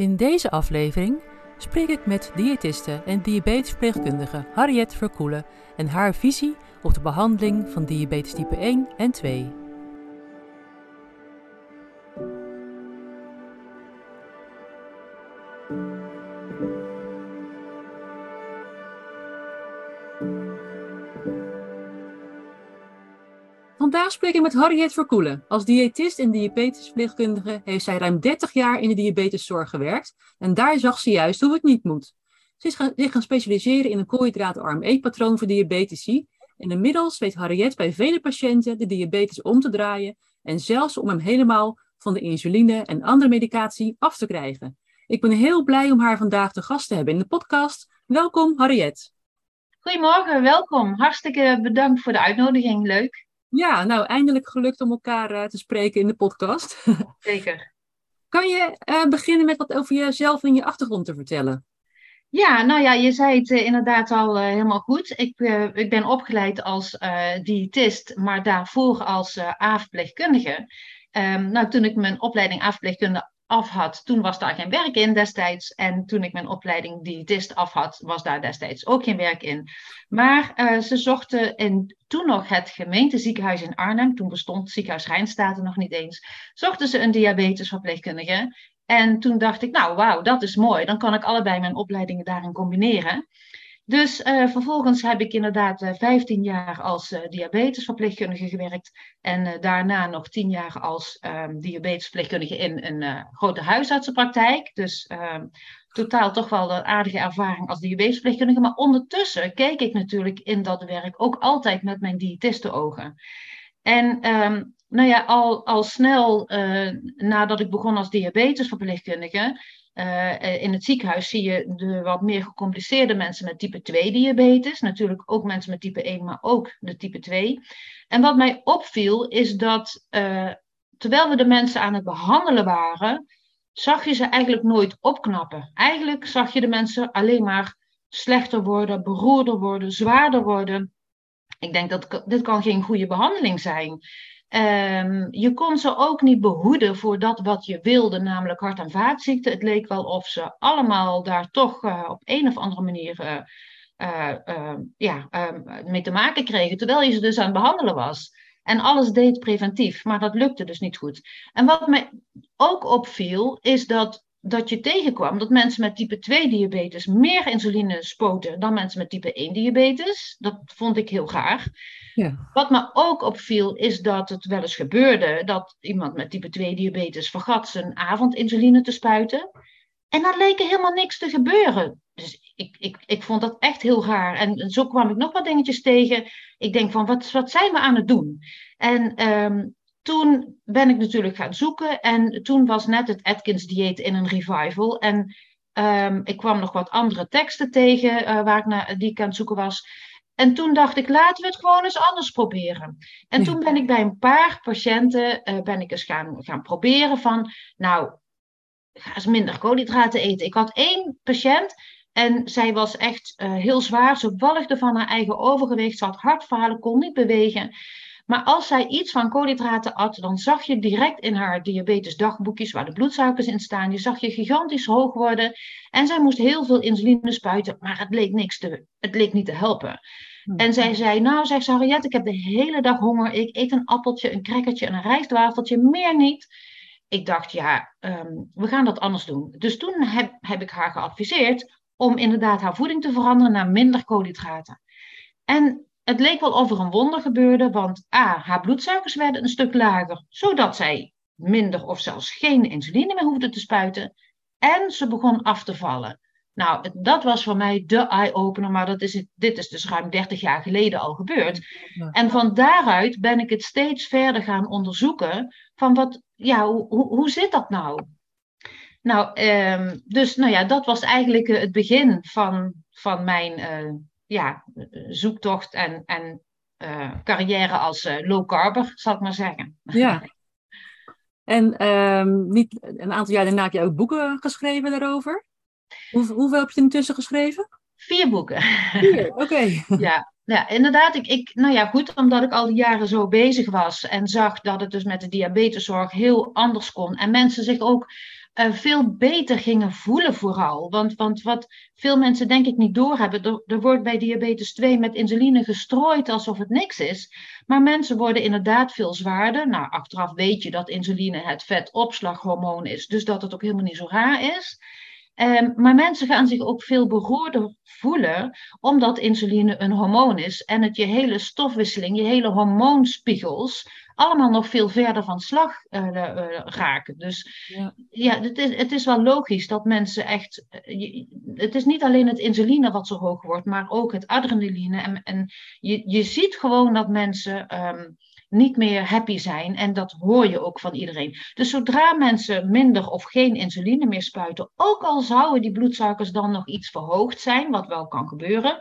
In deze aflevering spreek ik met diëtiste en diabetesverpleegkundige Harriet Verkoelen en haar visie op de behandeling van diabetes type 1 en 2. Ik met Harriet Verkoelen. Als diëtist en diabetesverpleegkundige heeft zij ruim 30 jaar in de diabeteszorg gewerkt en daar zag ze juist hoe het niet moet. Ze is gaan, zich gaan specialiseren in een koolhydraatarm eetpatroon voor diabetici en inmiddels weet Harriet bij vele patiënten de diabetes om te draaien en zelfs om hem helemaal van de insuline en andere medicatie af te krijgen. Ik ben heel blij om haar vandaag te gast te hebben in de podcast. Welkom Harriet. Goedemorgen, welkom. Hartstikke bedankt voor de uitnodiging. Leuk. Ja, nou eindelijk gelukt om elkaar uh, te spreken in de podcast. Zeker. Kan je uh, beginnen met wat over jezelf en je achtergrond te vertellen? Ja, nou ja, je zei het uh, inderdaad al helemaal goed. Ik, ik ben opgeleid als diëtist, maar daarvoor als. Um, nou, toen ik mijn opleiding A-verpleegkundige af had, toen was daar geen werk in destijds. En toen ik mijn opleiding diëtist af had, was daar destijds ook geen werk in. Maar uh, ze zochten in, toen nog het gemeenteziekenhuis in Arnhem, toen bestond ziekenhuis Rijnstaten nog niet eens, zochten ze een diabetesverpleegkundige. En toen dacht ik, nou wauw, dat is mooi. Dan kan ik allebei mijn opleidingen daarin combineren. Dus uh, vervolgens heb ik inderdaad uh, eh, 15 jaar als uh, diabetesverpleegkundige gewerkt. En daarna nog 10 jaar als um, diabetesverpleegkundige in een grote huisartsenpraktijk. Dus ehm, totaal toch wel een aardige ervaring als diabetesverpleegkundige. Maar ondertussen keek ik natuurlijk in dat werk ook altijd met mijn diëtistenogen. En um, nou ja, al, al snel nadat ik begon als diabetesverpleegkundige uh, in het ziekenhuis zie je de wat meer gecompliceerde mensen met type 2 diabetes. Natuurlijk ook mensen met type 1, maar ook de type 2. En wat mij opviel is dat uh, terwijl we de mensen aan het behandelen waren, zag je ze eigenlijk nooit opknappen. Eigenlijk zag je de mensen alleen maar slechter worden, beroerder worden, zwaarder worden. Ik denk dat dit kan geen goede behandeling zijn. Um, je kon ze ook niet behoeden voor dat wat je wilde, namelijk hart- en vaatziekten. Het leek wel of ze allemaal daar toch uh, op een of andere manier uh, uh, ja, ehm, mee te maken kregen, terwijl je ze dus aan het behandelen was. En alles deed preventief, maar dat lukte dus niet goed. En wat mij ook opviel, is dat dat je tegenkwam dat mensen met type 2 diabetes meer insuline spoten dan mensen met type 1 diabetes. Dat vond ik heel graag. Ja. Wat me ook opviel is dat het wel eens gebeurde dat iemand met type 2 diabetes vergat zijn avondinsuline te spuiten. En dan leek er helemaal niks te gebeuren. Dus ik, ik, ik vond dat echt heel raar. En zo kwam ik nog wat dingetjes tegen. Ik denk van, wat, wat zijn we aan het doen? En um, toen ben ik natuurlijk gaan zoeken en toen was net het Atkins dieet in een revival. En um, ik kwam nog wat andere teksten tegen uh, waar ik naar, die ik aan het zoeken was. En toen dacht ik, laten we het gewoon eens anders proberen. En toen ben ik bij een paar patiënten uh, ben ik eens gaan, gaan proberen van, nou, ga eens minder koolhydraten eten. Ik had één patiënt en zij was echt uh, heel zwaar. Ze walgde van haar eigen overgewicht. Ze had hartfalen, kon niet bewegen. Maar als zij iets van koolhydraten at, dan zag je direct in haar diabetesdagboekjes, waar de bloedsuikers in staan, je zag je gigantisch hoog worden. En zij moest heel veel insuline spuiten, maar het leek, niks te, het leek niet te helpen. Hmm. En zij zei, nou, zegt Harriet, ik heb de hele dag honger. Ik eet een appeltje, een crackertje en een rijstwafeltje, meer niet. Ik dacht, ja, um, we gaan dat anders doen. Dus toen heb, heb ik haar geadviseerd om inderdaad haar voeding te veranderen naar minder koolhydraten. En het leek wel of er een wonder gebeurde, want A, haar bloedsuikers werden een stuk lager, zodat zij minder of zelfs geen insuline meer hoefde te spuiten. En ze begon af te vallen. Nou, dat was voor mij de eye-opener, maar dat is, dit is dus ruim 30 jaar geleden al gebeurd. En van daaruit ben ik het steeds verder gaan onderzoeken van wat, ja, hoe, hoe zit dat nou? Nou, um, dus nou ja, dat was eigenlijk het begin van, van mijn uh, ja, zoektocht en, en uh, carrière als low carber, zal ik maar zeggen. Ja. En um, niet, een aantal jaar daarna heb je ook boeken geschreven daarover. Hoe, hoeveel heb je intussen geschreven? Vier boeken. Vier, oké. ja, ja, inderdaad. Ik, ik, nou ja, goed, omdat ik al die jaren zo bezig was en zag dat het dus met de diabeteszorg heel anders kon. En mensen zich ook uh, veel beter gingen voelen vooral. Want, want wat veel mensen denk ik niet doorhebben, er, er wordt bij diabetes 2 met insuline gestrooid alsof het niks is. Maar mensen worden inderdaad veel zwaarder. Nou, achteraf weet je dat insuline het vetopslaghormoon is, dus dat het ook helemaal niet zo raar is. Um, maar mensen gaan zich ook veel beroerder voelen, omdat insuline een hormoon is en het je hele stofwisseling, je hele hormoonspiegels, allemaal nog veel verder van slag uh, uh, raken. Dus ja, ja het, is, het is wel logisch dat mensen echt. Uh, het is niet alleen het insuline wat zo hoog wordt, maar ook het adrenaline. En, en je, je ziet gewoon dat mensen. Um, niet meer happy zijn. En dat hoor je ook van iedereen. Dus zodra mensen minder of geen insuline meer spuiten, ook al zouden die bloedsuikers dan nog iets verhoogd zijn, wat wel kan gebeuren,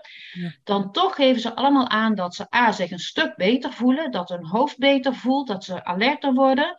dan toch geven ze allemaal aan dat ze A, zich een stuk beter voelen, dat hun hoofd beter voelt, dat ze alerter worden.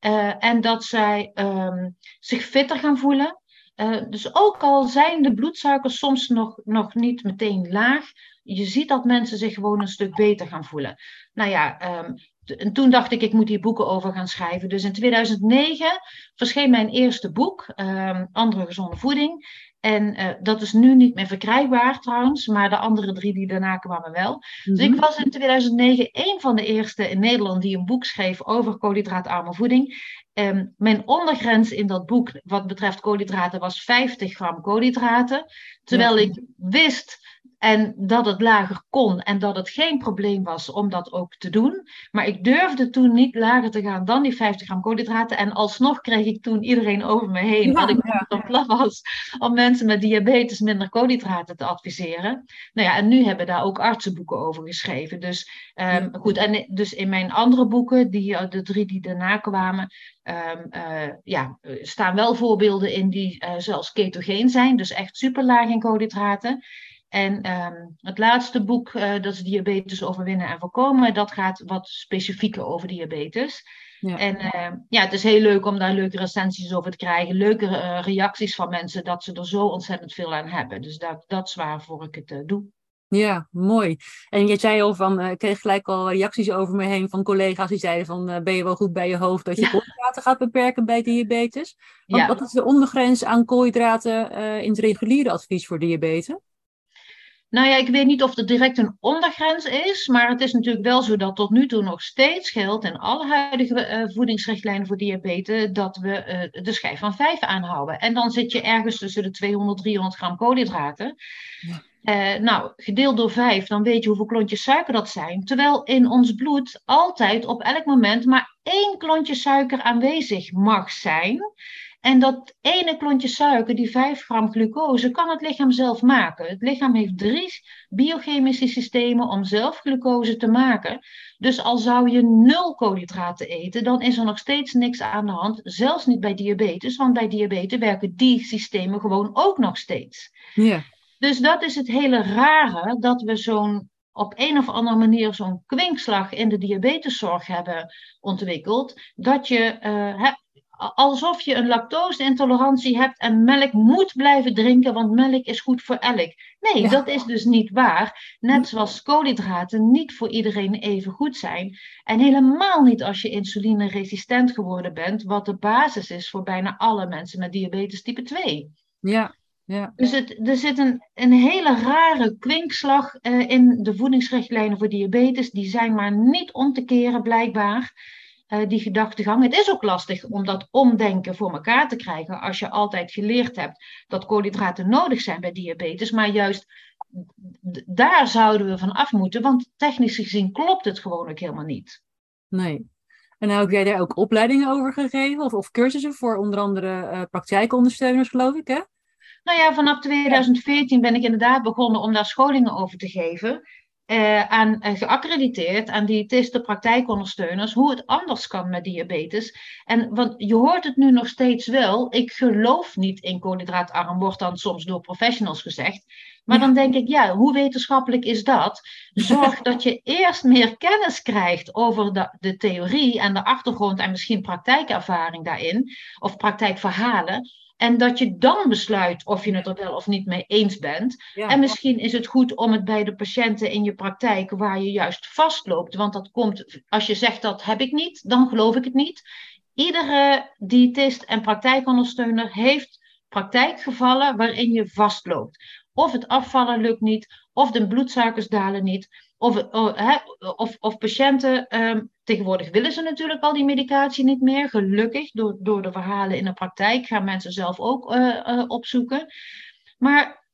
Uh, en dat zij um, zich fitter gaan voelen. Uh, dus ook al zijn de bloedsuikers soms nog, nog niet meteen laag, je ziet dat mensen zich gewoon een stuk beter gaan voelen. Nou ja, um, en toen dacht ik, ik moet hier boeken over gaan schrijven. Dus in 2009 verscheen mijn eerste boek, um, Andere Gezonde Voeding. En uh, dat is nu niet meer verkrijgbaar trouwens, maar de andere drie die daarna kwamen wel. Mm -hmm. Dus ik mhm. was in 2009 een van de eerste in Nederland die een boek schreef over koolhydraatarme voeding. Um, mijn ondergrens in dat boek wat betreft koolhydraten was 50 gram koolhydraten. Terwijl ja. ik wist en dat het lager kon en dat het geen probleem was om dat ook te doen. Maar ik durfde toen niet lager te gaan dan die 50 gram koolhydraten. En alsnog kreeg ik toen iedereen over me heen. Ja, dat ik ja. van plan was om mensen met diabetes minder koolhydraten te adviseren. Nou ja, en nu hebben daar ook artsenboeken over geschreven. Dus um, goed, en dus in mijn andere boeken, die, de drie die daarna kwamen, um, uh, ja, staan wel voorbeelden in die uh, zelfs ketogeen zijn. Dus echt super laag in koolhydraten. En um, het laatste boek, uh, dat is Diabetes overwinnen en voorkomen, dat gaat wat specifieker over diabetes. Ja. En uh, ja, het is heel leuk om daar leuke recensies over te krijgen, leuke uh, reacties van mensen, dat ze er zo ontzettend veel aan hebben. Dus dat, dat is waarvoor ik het doe. Ja, mooi. En je zei al van, ik kreeg gelijk al reacties over me heen van collega's die zeiden van, ben je wel goed bij je hoofd dat je ja. koolhydraten gaat beperken bij diabetes? Want, ja. Wat is de ondergrens aan koolhydraten in het reguliere advies voor diabetes? Nou ja, ik weet niet of er direct een ondergrens is, maar het is natuurlijk wel zo dat tot nu toe nog steeds geldt in alle huidige uh, voedingsrichtlijnen voor diabetes dat we uh, de schijf van 5 aanhouden. En dan zit je ergens tussen de 200 300 gram koolhydraten. Ja. Uh, nou, gedeeld door 5, dan weet je hoeveel klontjes suiker dat zijn. Terwijl in ons bloed altijd op elk moment maar één klontje suiker aanwezig mag zijn. En dat ene klontje suiker, die 5 gram glucose, kan het lichaam zelf maken. Het lichaam heeft drie biochemische systemen om zelf glucose te maken. Dus al zou je nul koolhydraten eten, dan is er nog steeds niks aan de hand. Zelfs niet bij diabetes, want bij diabetes werken die systemen gewoon ook nog steeds. Ja. Dus dat is het hele rare, dat we zo'n op een of andere manier zo'n kwinkslag in de diabeteszorg hebben ontwikkeld. Dat je uh, alsof je een lactose-intolerantie hebt en melk moet blijven drinken, want melk is goed voor elk. Nee, ja. dat is dus niet waar. Net zoals koolhydraten niet voor iedereen even goed zijn. En helemaal niet als je insulineresistent geworden bent, wat de basis is voor bijna alle mensen met diabetes type 2. Ja, ja. Dus het, er zit een, een hele rare kwinkslag uh, in de voedingsrichtlijnen voor diabetes. Die zijn maar niet om te keren, blijkbaar uh, die gedachtegang. Het is ook lastig om dat omdenken voor elkaar te krijgen als je altijd geleerd hebt dat koolhydraten nodig zijn bij diabetes, maar juist daar zouden we van af moeten, want technisch gezien klopt het gewoon ook helemaal niet. Nee. En nou heb jij daar ook opleidingen over gegeven of, of cursussen voor onder andere uh, praktijkondersteuners, geloof ik, hè? Nou ja, vanaf 2014 ben ik inderdaad begonnen om daar scholingen over te geven uh, aan, uh, geaccrediteerd aan diëtisten, praktijkondersteuners, hoe het anders kan met diabetes. En want je hoort het nu nog steeds wel, ik geloof niet in koolhydraatarm, wordt dan soms door professionals gezegd. Maar dan denk ik, ja, hoe wetenschappelijk is dat? Zorg dat je eerst meer kennis krijgt over de, de theorie en de achtergrond en misschien praktijkervaring daarin, of praktijkverhalen. En dat je dan besluit of je het er wel of niet mee eens bent. Ja. En misschien is het goed om het bij de patiënten in je praktijk waar je juist vastloopt. Want dat komt, als je zegt dat heb ik niet, dan geloof ik het niet. iedere diëtist en praktijkondersteuner heeft praktijkgevallen waarin je vastloopt. Of het afvallen lukt niet, of de bloedsuikers dalen niet, of, oh, of, of patiënten, ehm, tegenwoordig willen ze natuurlijk al die medicatie niet meer, gelukkig, door, door de verhalen in de praktijk gaan mensen zelf ook uh, uh, opzoeken. Maar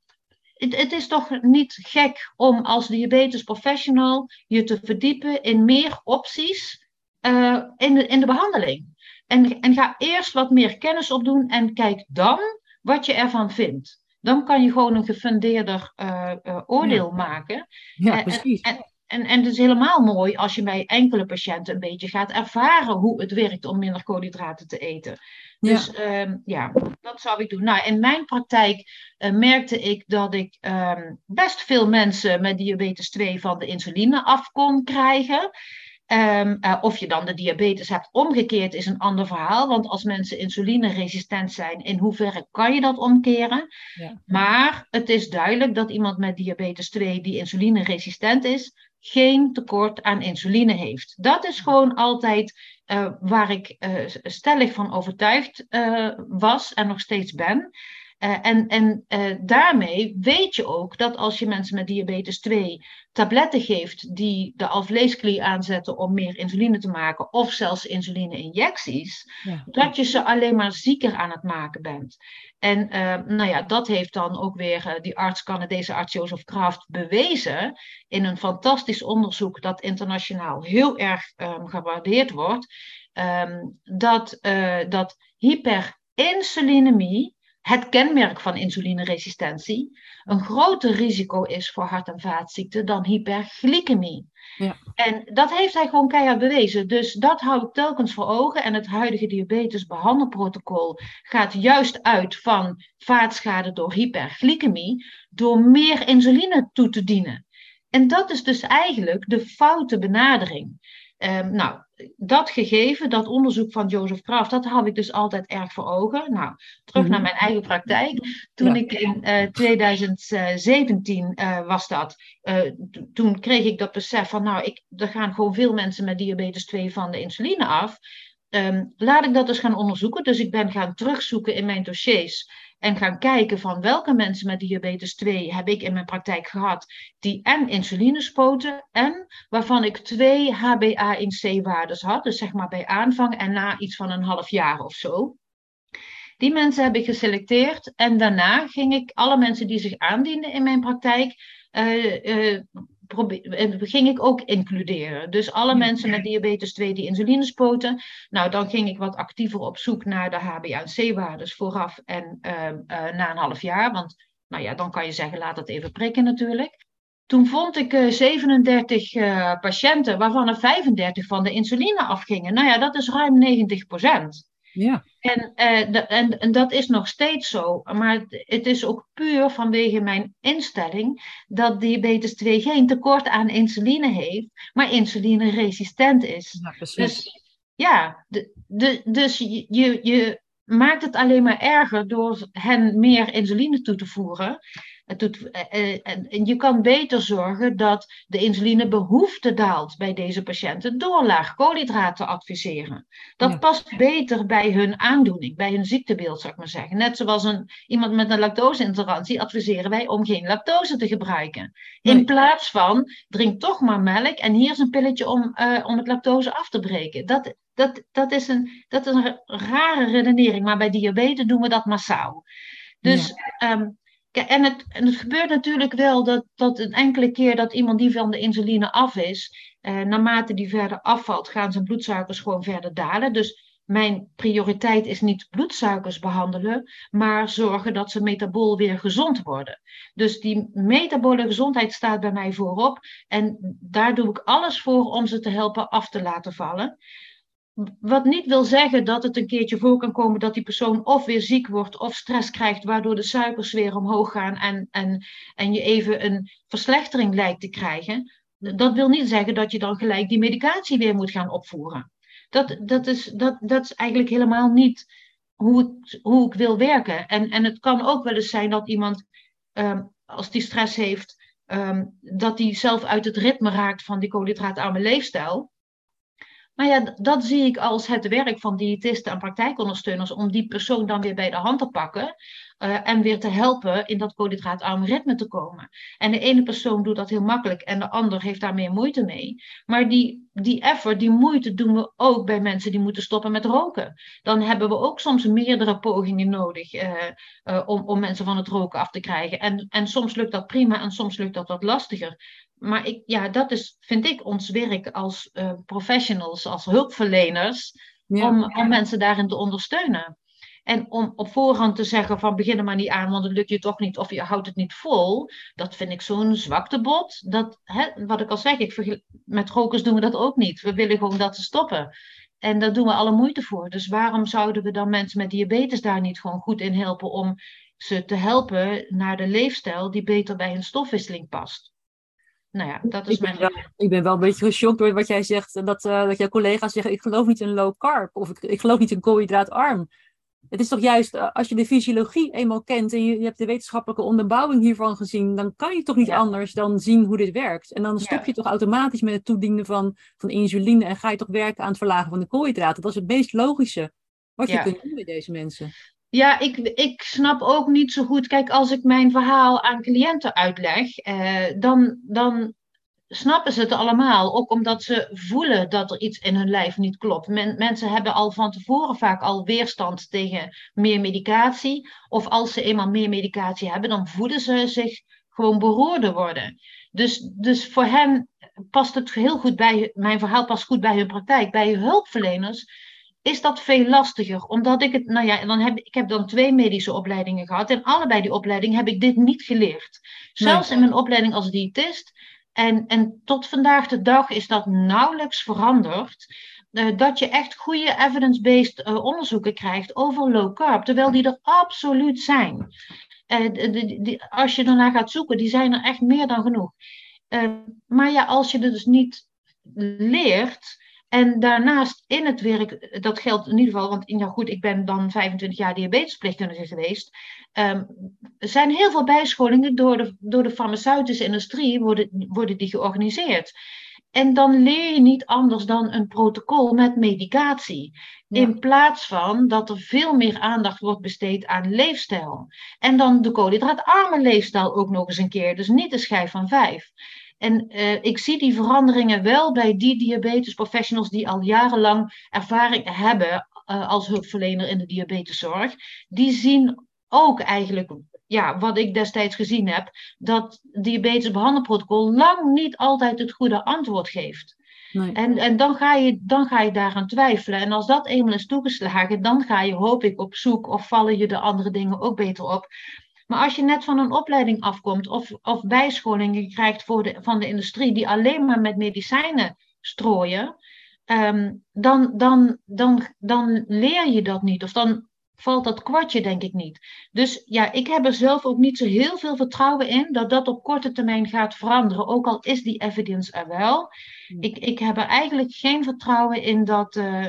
het, het, is toch niet gek om als diabetes professional je te verdiepen in meer opties uh, in, de, in de behandeling. En, en ga eerst wat meer kennis opdoen en kijk dan wat je ervan vindt. Dan kan je gewoon een gefundeerder uh, uh, oordeel maken. Ja, precies. En, en, en, het is helemaal mooi als je bij enkele patiënten een beetje gaat ervaren hoe het werkt om minder koolhydraten te eten. Dus ja, um, ja dat zou ik doen. Nou, in mijn praktijk uh, merkte ik dat ik um, best veel mensen met diabetes 2 van de insuline af kon krijgen. Um, uh, of je dan de diabetes hebt omgekeerd is een ander verhaal. Want als mensen insulineresistent zijn, in hoeverre kan je dat omkeren? Ja. Maar het is duidelijk dat iemand met diabetes 2 die insulineresistent is, geen tekort aan insuline heeft. Dat is gewoon altijd uh, waar ik uh, stellig van overtuigd was en nog steeds ben. Uh, en en uh, daarmee weet je ook dat als je mensen met diabetes 2 tabletten geeft die de alvleesklier aanzetten om meer insuline te maken, of zelfs insuline-injecties, ja. dat je ze alleen maar zieker aan het maken bent. En uh, nou ja, dat heeft dan ook weer die arts, Canadese arts Joseph Kraft, bewezen in een fantastisch onderzoek dat internationaal heel erg um, gewaardeerd wordt, um, dat, dat hyperinsulinemie het kenmerk van insulineresistentie, een groter risico is voor hart- en vaatziekten dan hyperglycemie. Ja. En dat heeft hij gewoon keihard bewezen. Dus dat hou ik telkens voor ogen. En het huidige diabetesbehandelprotocol gaat juist uit van vaatschade door hyperglycemie, door meer insuline toe te dienen. En dat is dus eigenlijk de foute benadering. Um, nou, dat gegeven, dat onderzoek van Joseph Kraft, dat had ik dus altijd erg voor ogen. Nou, terug naar mhm. mijn eigen praktijk. Toen ik in uh, 2017 uh, was dat, uh, toen kreeg ik dat besef van, nou, ik, er gaan gewoon veel mensen met diabetes 2 van de insuline af. Um, laat ik dat eens gaan onderzoeken. Dus ik ben gaan terugzoeken in mijn dossiers en gaan kijken van welke mensen met diabetes 2 heb ik in mijn praktijk gehad die en insuline spoten en waarvan ik twee HbA1c-waardes had, dus zeg maar bij aanvang en na iets van een half jaar of zo. Die mensen heb ik geselecteerd en daarna ging ik alle mensen die zich aandienden in mijn praktijk uh, uh, ging ik ook includeren. Dus alle mensen met diabetes 2 die insuline spoten. Nou, dan ging ik wat actiever op zoek naar de HbA1c-waardes vooraf en uh, uh, na een half jaar. Want nou ja, dan kan je zeggen, laat het even prikken natuurlijk. Toen vond ik uh, 37 patiënten, waarvan er 35 van de insuline afgingen. Nou ja, dat is ruim 90 procent. Ja. En, uh, en, en dat is nog steeds zo. Maar het is ook puur vanwege mijn instelling dat diabetes 2 geen tekort aan insuline heeft, maar insulineresistent is. Ja, precies. Dus ja, de, de, dus je, je, je maakt het alleen maar erger door hen meer insuline toe te voeren. Doet, eh, eh, en je kan beter zorgen dat de insulinebehoefte daalt bij deze patiënten door laag koolhydraten te adviseren. Dat ja. past beter bij hun aandoening, bij hun ziektebeeld, zou ik maar zeggen. Net zoals een, iemand met een lactose-intolerantie adviseren wij om geen lactose te gebruiken. In plaats van drink toch maar melk en hier is een pilletje om, uh, om het lactose af te breken. Dat, dat, dat, is een, dat is een rare redenering, maar bij diabetes doen we dat massaal. Dus ja. um, en het, en het gebeurt natuurlijk wel dat, dat een enkele keer dat iemand die van de insuline af is, eh, naarmate die verder afvalt, gaan zijn bloedsuikers gewoon verder dalen. Dus mijn prioriteit is niet bloedsuikers behandelen, maar zorgen dat ze metabool weer gezond worden. Dus die metabole gezondheid staat bij mij voorop. En daar doe ik alles voor om ze te helpen af te laten vallen. Wat niet wil zeggen dat het een keertje voor kan komen dat die persoon of weer ziek wordt of stress krijgt, waardoor de suikers weer omhoog gaan en, en, en je even een verslechtering lijkt te krijgen. Dat wil niet zeggen dat je dan gelijk die medicatie weer moet gaan opvoeren. Dat, dat, is, dat, dat is eigenlijk helemaal niet hoe, het, hoe ik wil werken. En, en het kan ook wel eens zijn dat iemand, um, als die stress heeft, um, dat die zelf uit het ritme raakt van die koolhydraatarme leefstijl. Nou ja, dat zie ik als het werk van diëtisten en praktijkondersteuners om die persoon dan weer bij de hand te pakken uh, en weer te helpen in dat koolhydraatarme ritme te komen. En de ene persoon doet dat heel makkelijk en de ander heeft daar meer moeite mee. Maar die, die effort, die moeite doen we ook bij mensen die moeten stoppen met roken. Dan hebben we ook soms meerdere pogingen nodig uh, uh, om, om mensen van het roken af te krijgen. En, en soms lukt dat prima en soms lukt dat wat lastiger. Maar ik, ja, dat is, vind ik, ons werk als professionals, als hulpverleners, ja. om, om mensen daarin te ondersteunen. En om op voorhand te zeggen van begin er maar niet aan, want het lukt je toch niet of je houdt het niet vol, dat vind ik zo'n zwaktebod. Dat, hè, wat ik al zeg, ik met rokers doen we dat ook niet. We willen gewoon dat ze stoppen. En daar doen we alle moeite voor. Dus waarom zouden we dan mensen met diabetes daar niet gewoon goed in helpen om ze te helpen naar de leefstijl die beter bij hun stofwisseling past? Nou ja, dat is ik mijn. Ben wel, ik ben wel een beetje geschokt door wat jij zegt. Dat, uh, dat jouw collega's zeggen: Ik geloof niet in low carb. Of ik, ik geloof niet in koolhydraatarm. Het is toch juist, eh, als je de fysiologie eenmaal kent en je, je, hebt de wetenschappelijke onderbouwing hiervan gezien, dan kan je toch niet ja. anders dan zien hoe dit werkt. En dan stop je toch automatisch met het toedienen van, van insuline en ga je toch werken aan het verlagen van de koolhydraten. Dat is het meest logische wat je ja. kunt doen bij deze mensen. Ja, ik, ik snap ook niet zo goed. Kijk, als ik mijn verhaal aan cliënten uitleg, eh, dan, dan snappen ze het allemaal. Ook omdat ze voelen dat er iets in hun lijf niet klopt. Men, mensen hebben al van tevoren vaak al weerstand tegen meer medicatie. Of als ze eenmaal meer medicatie hebben, dan voelen ze zich gewoon beroerde worden. Dus, dus voor hen past het heel goed bij, mijn verhaal past goed bij hun praktijk. Bij hulpverleners is dat veel lastiger. Omdat ik het, nou ja, dan heb, ik heb dan twee medische opleidingen gehad. En allebei die opleidingen heb ik dit niet geleerd. Zelfs nee. in mijn opleiding als diëtist en, en tot vandaag de dag is dat nauwelijks veranderd. Uh, dat je echt goede evidence-based uh, onderzoeken krijgt over low carb, terwijl die er absoluut zijn. Uh, de, de, als je ernaar gaat zoeken, die zijn er echt meer dan genoeg. maar ja, als je het dus niet leert, en daarnaast in het werk, dat geldt in ieder geval, want ja goed, ik ben dan 25 jaar diabetesverpleegkundige geweest. Um, er zijn heel veel bijscholingen door de, door de farmaceutische industrie worden, worden die georganiseerd. En dan leer je niet anders dan een protocol met medicatie. Ja. In plaats van dat er veel meer aandacht wordt besteed aan leefstijl. En dan de koolhydraatarme leefstijl ook nog eens een keer. Dus niet de schijf van vijf. En uh, ik zie die veranderingen wel bij die diabetesprofessionals die al jarenlang ervaring hebben uh, als hulpverlener in de diabeteszorg. Die zien ook eigenlijk, ja, wat ik destijds gezien heb, dat diabetesbehandelprotocol lang niet altijd het goede antwoord geeft. Nee. En, en dan, ga je, dan ga je daaraan twijfelen. En als dat eenmaal is toegeslagen, dan ga je, hoop ik, op zoek of vallen je de andere dingen ook beter op. Maar als je net van een opleiding afkomt of, of bijscholingen krijgt voor de, van de industrie die alleen maar met medicijnen strooien, um, dan, dan, dan, dan leer je dat niet. Of dan valt dat kwartje denk ik niet. Dus ja, ik heb er zelf ook niet zo heel veel vertrouwen in dat dat op korte termijn gaat veranderen. Ook al is die evidence er wel. Ik, ik heb er eigenlijk geen vertrouwen in dat. Uh,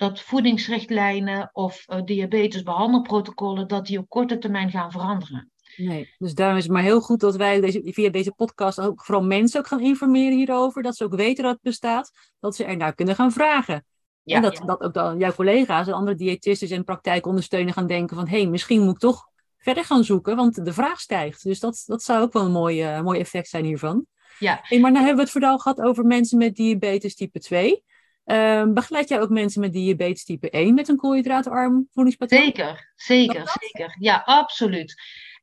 dat voedingsrichtlijnen of uh, diabetesbehandelprotocollen, dat die op korte termijn gaan veranderen. Nee, dus daarom is het maar heel goed dat wij deze, via deze podcast ook vooral mensen ook gaan informeren hierover. Dat ze ook weten dat het bestaat, dat ze ernaar kunnen gaan vragen. Ja, en dat, ja. dat ook dan jouw collega's en andere diëtisten en praktijkondersteuners gaan denken van... hé, hey, misschien moet ik toch verder gaan zoeken, want de vraag stijgt. Dus dat, dat zou ook wel een mooi, uh, mooi effect zijn hiervan. Ja. Hey, maar nu hebben we het vooral gehad over mensen met diabetes type 2. Uh, begeleid jij ook mensen met diabetes type 1 met een koolhydraatarm voedingspatroon? Zeker, zeker, zeker. Ja, absoluut.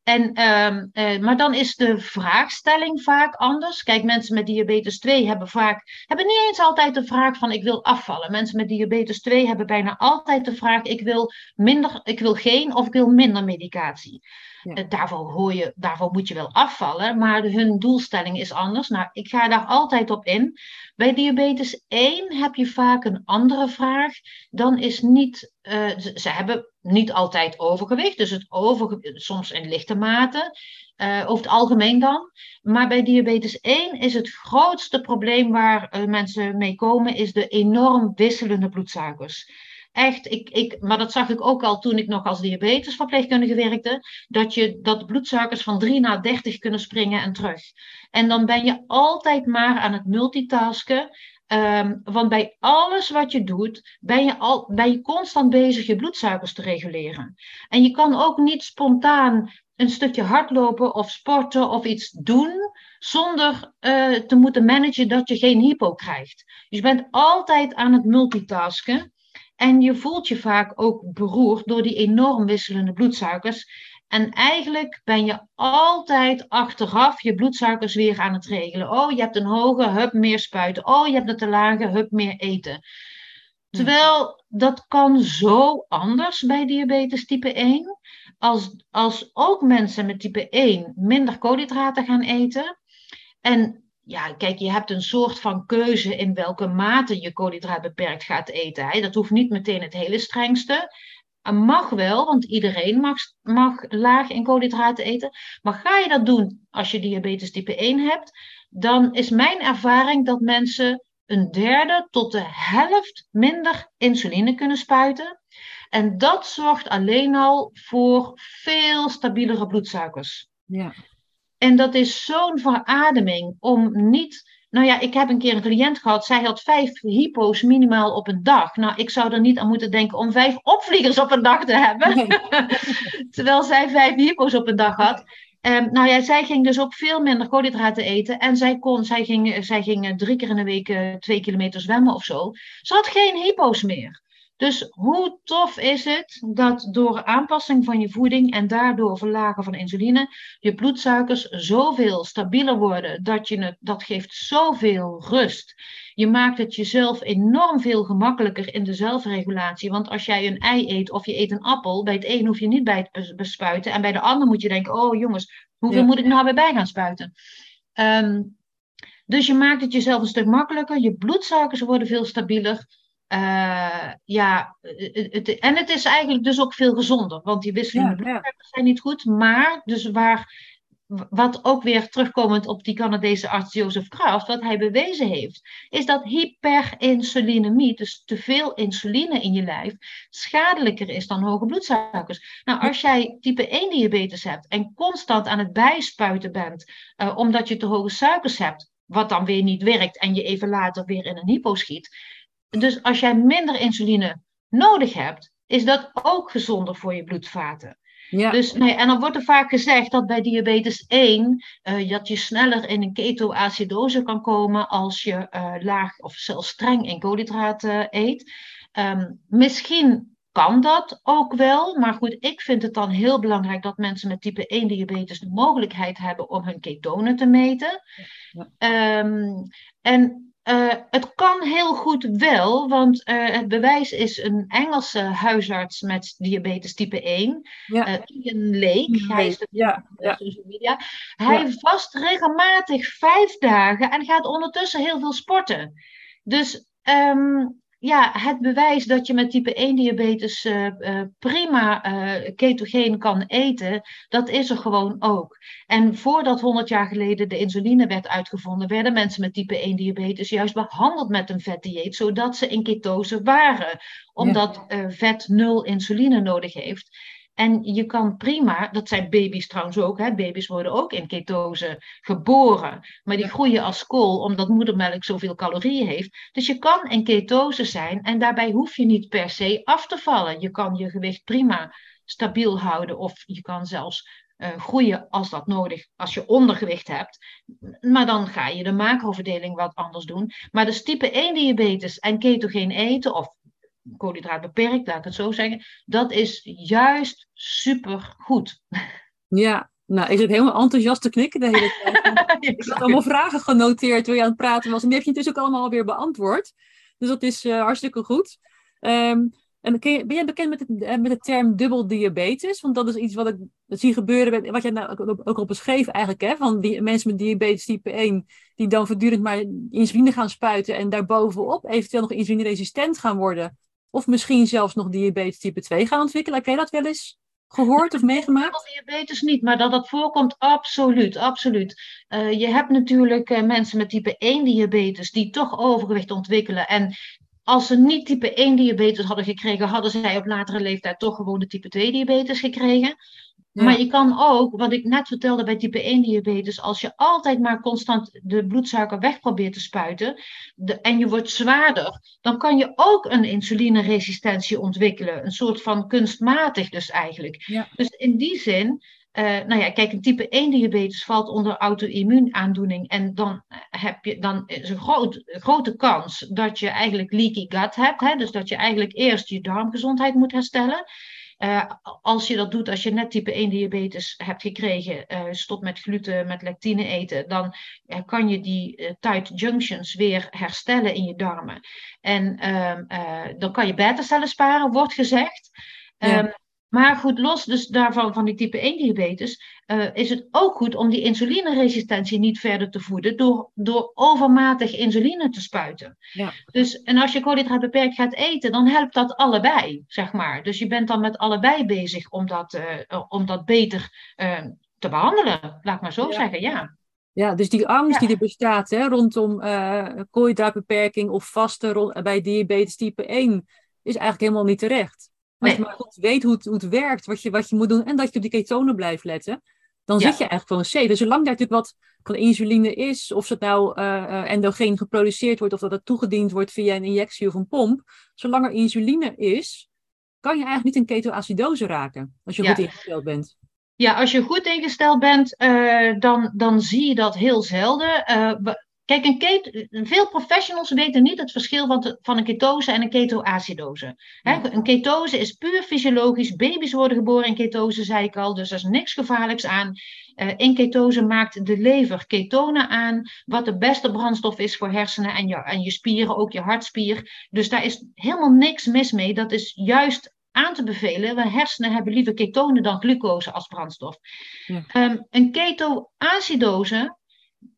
En, um, uh, maar dan is de vraagstelling vaak anders. Kijk, mensen met diabetes 2 hebben vaak hebben niet eens altijd de vraag van ik wil afvallen. Mensen met diabetes 2 hebben bijna altijd de vraag ik wil minder, ik wil geen of ik wil minder medicatie. Ja. Uh, daarvoor, hoor je, daarvoor moet je wel afvallen, maar hun doelstelling is anders. Nou, ik ga daar altijd op in. Bij diabetes 1 heb je vaak een andere vraag. Dan is niet, uh, ze, hebben niet altijd overgewicht, dus het overgewicht soms in lichte mate. Uh, over het algemeen dan. Maar bij diabetes 1 is het grootste probleem waar uh, mensen mee komen, is de enorm wisselende bloedsuikers echt, ik, ik, maar dat zag ik ook al toen ik nog als diabetesverpleegkundige werkte, dat, je, dat bloedsuikers van 3 naar 30 kunnen springen en terug. En dan ben je altijd maar aan het multitasken. Ehm, want bij alles wat je doet, ben je, al, ben je constant bezig je bloedsuikers te reguleren. En je kan ook niet spontaan een stukje hardlopen of sporten of iets doen zonder uh, te moeten managen dat je geen hypo krijgt. Dus je bent altijd aan het multitasken en je voelt je vaak ook beroerd door die enorm wisselende bloedsuikers. En eigenlijk ben je altijd achteraf je bloedsuikers weer aan het regelen. Oh, je hebt een hoge, hup, meer spuiten. Oh, je hebt een te lage, hup, meer eten. Terwijl dat kan zo anders bij diabetes type 1. Als, als ook mensen met type 1 minder koolhydraten gaan eten. En ja, kijk, je hebt een soort van keuze in welke mate je koolhydraat beperkt gaat eten. Dat hoeft niet meteen het hele strengste. Mag wel, want iedereen mag, mag laag in koolhydraten eten. Maar ga je dat doen als je diabetes type 1 hebt, dan is mijn ervaring dat mensen een derde tot de helft minder insuline kunnen spuiten. En dat zorgt alleen al voor veel stabielere bloedsuikers. Ja. En dat is zo'n verademing om niet. Nou ja, ik heb een keer een cliënt gehad, zij had vijf hypo's minimaal op een dag. Nou, ik zou er niet aan moeten denken om vijf opvliegers op een dag te hebben. Terwijl zij vijf hypo's op een dag had. Um, nou ja, zij ging dus ook veel minder koolhydraten eten. En zij, kon, zij, ging, zij ging drie keer in de week uh, twee kilometer zwemmen of zo. Ze had geen hypo's meer. Dus hoe tof is het dat door aanpassing van je voeding en daardoor verlagen van insuline, je bloedsuikers zoveel stabieler worden dat je het, dat geeft zoveel rust. Je maakt het jezelf enorm veel gemakkelijker in de zelfregulatie. Want als jij een ei eet of je eet een appel, bij het een hoef je niet bij te bespuiten. En bij de ander moet je denken, oh jongens, hoeveel moet ik nou weer bij gaan spuiten? Um, dus je maakt het jezelf een stuk makkelijker. Je bloedsuikers worden veel stabieler. Uh, ja, het, en het is eigenlijk dus ook veel gezonder, want die wisselende ja, bloedsuikers zijn niet goed. Maar dus waar, wat ook weer terugkomend op die Canadese arts Joseph Kraft, wat hij bewezen heeft, is dat hyperinsulinemie, dus te veel insuline in je lijf, schadelijker is dan hoge bloedsuikers. Nou, als jij type 1 diabetes hebt en constant aan het bijspuiten bent, uh, omdat je te hoge suikers hebt, wat dan weer niet werkt en je even later weer in een hypo schiet, dus als jij minder insuline nodig hebt, is dat ook gezonder voor je bloedvaten. Ja. Dus, nee, en dan wordt er vaak gezegd dat bij diabetes 1 uh, dat je sneller in een ketoacidose kan komen als je uh, laag of zelfs streng in koolhydraten eet. Um, misschien kan dat ook wel, maar goed, ik vind het dan heel belangrijk dat mensen met type 1 diabetes de mogelijkheid hebben om hun ketonen te meten. Ja. Um, en uh, het kan heel goed wel, want uh, het bewijs is een Engelse huisarts met diabetes type 1, ja. uh, Ian Lake. Hij is de ja, ja. social media. Hij vast regelmatig vijf dagen en gaat ondertussen heel veel sporten. Dus um, ja, het bewijs dat je met type 1 diabetes uh, uh, prima uh, ketogeen kan eten, dat is er gewoon ook. En voordat 100 jaar geleden de insuline werd uitgevonden, werden mensen met type 1 diabetes juist behandeld met een vetdieet, zodat ze in ketose waren, omdat ja. vet nul insuline nodig heeft. En je kan prima, dat zijn baby's trouwens ook, hè, baby's worden ook in ketose geboren, maar die groeien als kool omdat moedermelk zoveel calorieën heeft. Dus je kan in ketose zijn en daarbij hoef je niet per se af te vallen. Je kan je gewicht prima stabiel houden of je kan zelfs uh, groeien als dat nodig, als je ondergewicht hebt. Maar dan ga je de macroverdeling wat anders doen. Maar dus type 1 diabetes en ketogeen eten of koolhydraat beperkt, laat ik het zo zeggen. Dat is juist super goed. Ja, nou, ik zit helemaal enthousiast te knikken de hele tijd. ik had allemaal vragen genoteerd toen je aan het praten was. En die heb je natuurlijk ook allemaal alweer beantwoord. Dus dat is uh, hartstikke goed. Um, en je, ben jij bekend met, het, eh, met de term dubbel diabetes? Want dat is iets wat ik zie gebeuren, wat jij nou ook, ook al beschreef eigenlijk, hè? van die mensen met diabetes type 1, die dan voortdurend maar insuline gaan spuiten en daarbovenop eventueel nog insulineresistent gaan worden. Of misschien zelfs nog diabetes type 2 gaan ontwikkelen. Heb jij dat wel eens gehoord of meegemaakt? Diabetes niet, maar dat dat voorkomt, absoluut, absoluut. Uh, je hebt natuurlijk uh, mensen met type 1 diabetes die toch overgewicht ontwikkelen. En als ze niet type 1 diabetes hadden gekregen, hadden zij op latere leeftijd toch gewoon de type 2 diabetes gekregen. Maar je kan ook, wat ik net vertelde bij type 1 diabetes, als je altijd maar constant de bloedsuiker weg probeert te spuiten de, en je wordt zwaarder, dan kan je ook een insulineresistentie ontwikkelen. Een soort van kunstmatig dus eigenlijk. Ja. Dus in die zin uh, nou ja, kijk, een type 1 diabetes valt onder auto-immuunaandoening. En dan, heb je, dan is een groot, grote kans dat je eigenlijk leaky gut hebt. Hè? Dus dat je eigenlijk eerst je darmgezondheid moet herstellen. Uh, als je dat doet, als je net type 1 diabetes hebt gekregen, uh, stop met gluten, met lectine eten, dan uh, kan je die tight junctions weer herstellen in je darmen. En ehm, dan kan je beta-cellen sparen, wordt gezegd. Ja. Um, maar goed, los dus daarvan, van die type 1 diabetes, uh, is het ook goed om die insulineresistentie niet verder te voeden door, door overmatig insuline te spuiten. Ja. Dus, en als je koolhydraatbeperkt gaat eten, dan helpt dat allebei, zeg maar. Dus je bent dan met allebei bezig om dat, uh, om dat beter uh, te behandelen, laat ik maar zo Ja. zeggen, ja. Ja, dus die angst Ja. die er bestaat hè, rondom eh koolhydraatbeperking of vasten ro- bij diabetes type 1 is eigenlijk helemaal niet terecht. Als je Nee. maar goed weet hoe het, hoe het werkt, wat je, wat je moet doen en dat je op die ketonen blijft letten, dan Ja. zit je eigenlijk gewoon safe. Dus zolang daar natuurlijk wat van insuline is, of het nou eh, endogeen geproduceerd wordt of dat het toegediend wordt via een injectie of een pomp, zolang er insuline is, kan je eigenlijk niet in ketoacidose raken als je Ja. goed ingesteld bent. Ja, als je goed ingesteld bent, eh, dan, dan zie je dat heel zelden. Kijk, een veel professionals weten niet het verschil van, van een ketose en een ketoacidose. Ja. Een ketose is puur fysiologisch. Baby's worden geboren in ketose, zei ik al. Dus er is niks gevaarlijks aan. Eh, in ketose maakt de lever ketonen aan, wat de beste brandstof is voor hersenen en je, en je spieren, ook je hartspier. Dus daar is helemaal niks mis mee. Dat is juist aan te bevelen. Want hersenen hebben liever ketonen dan glucose als brandstof. Ja. Ehm, een ketoacidose,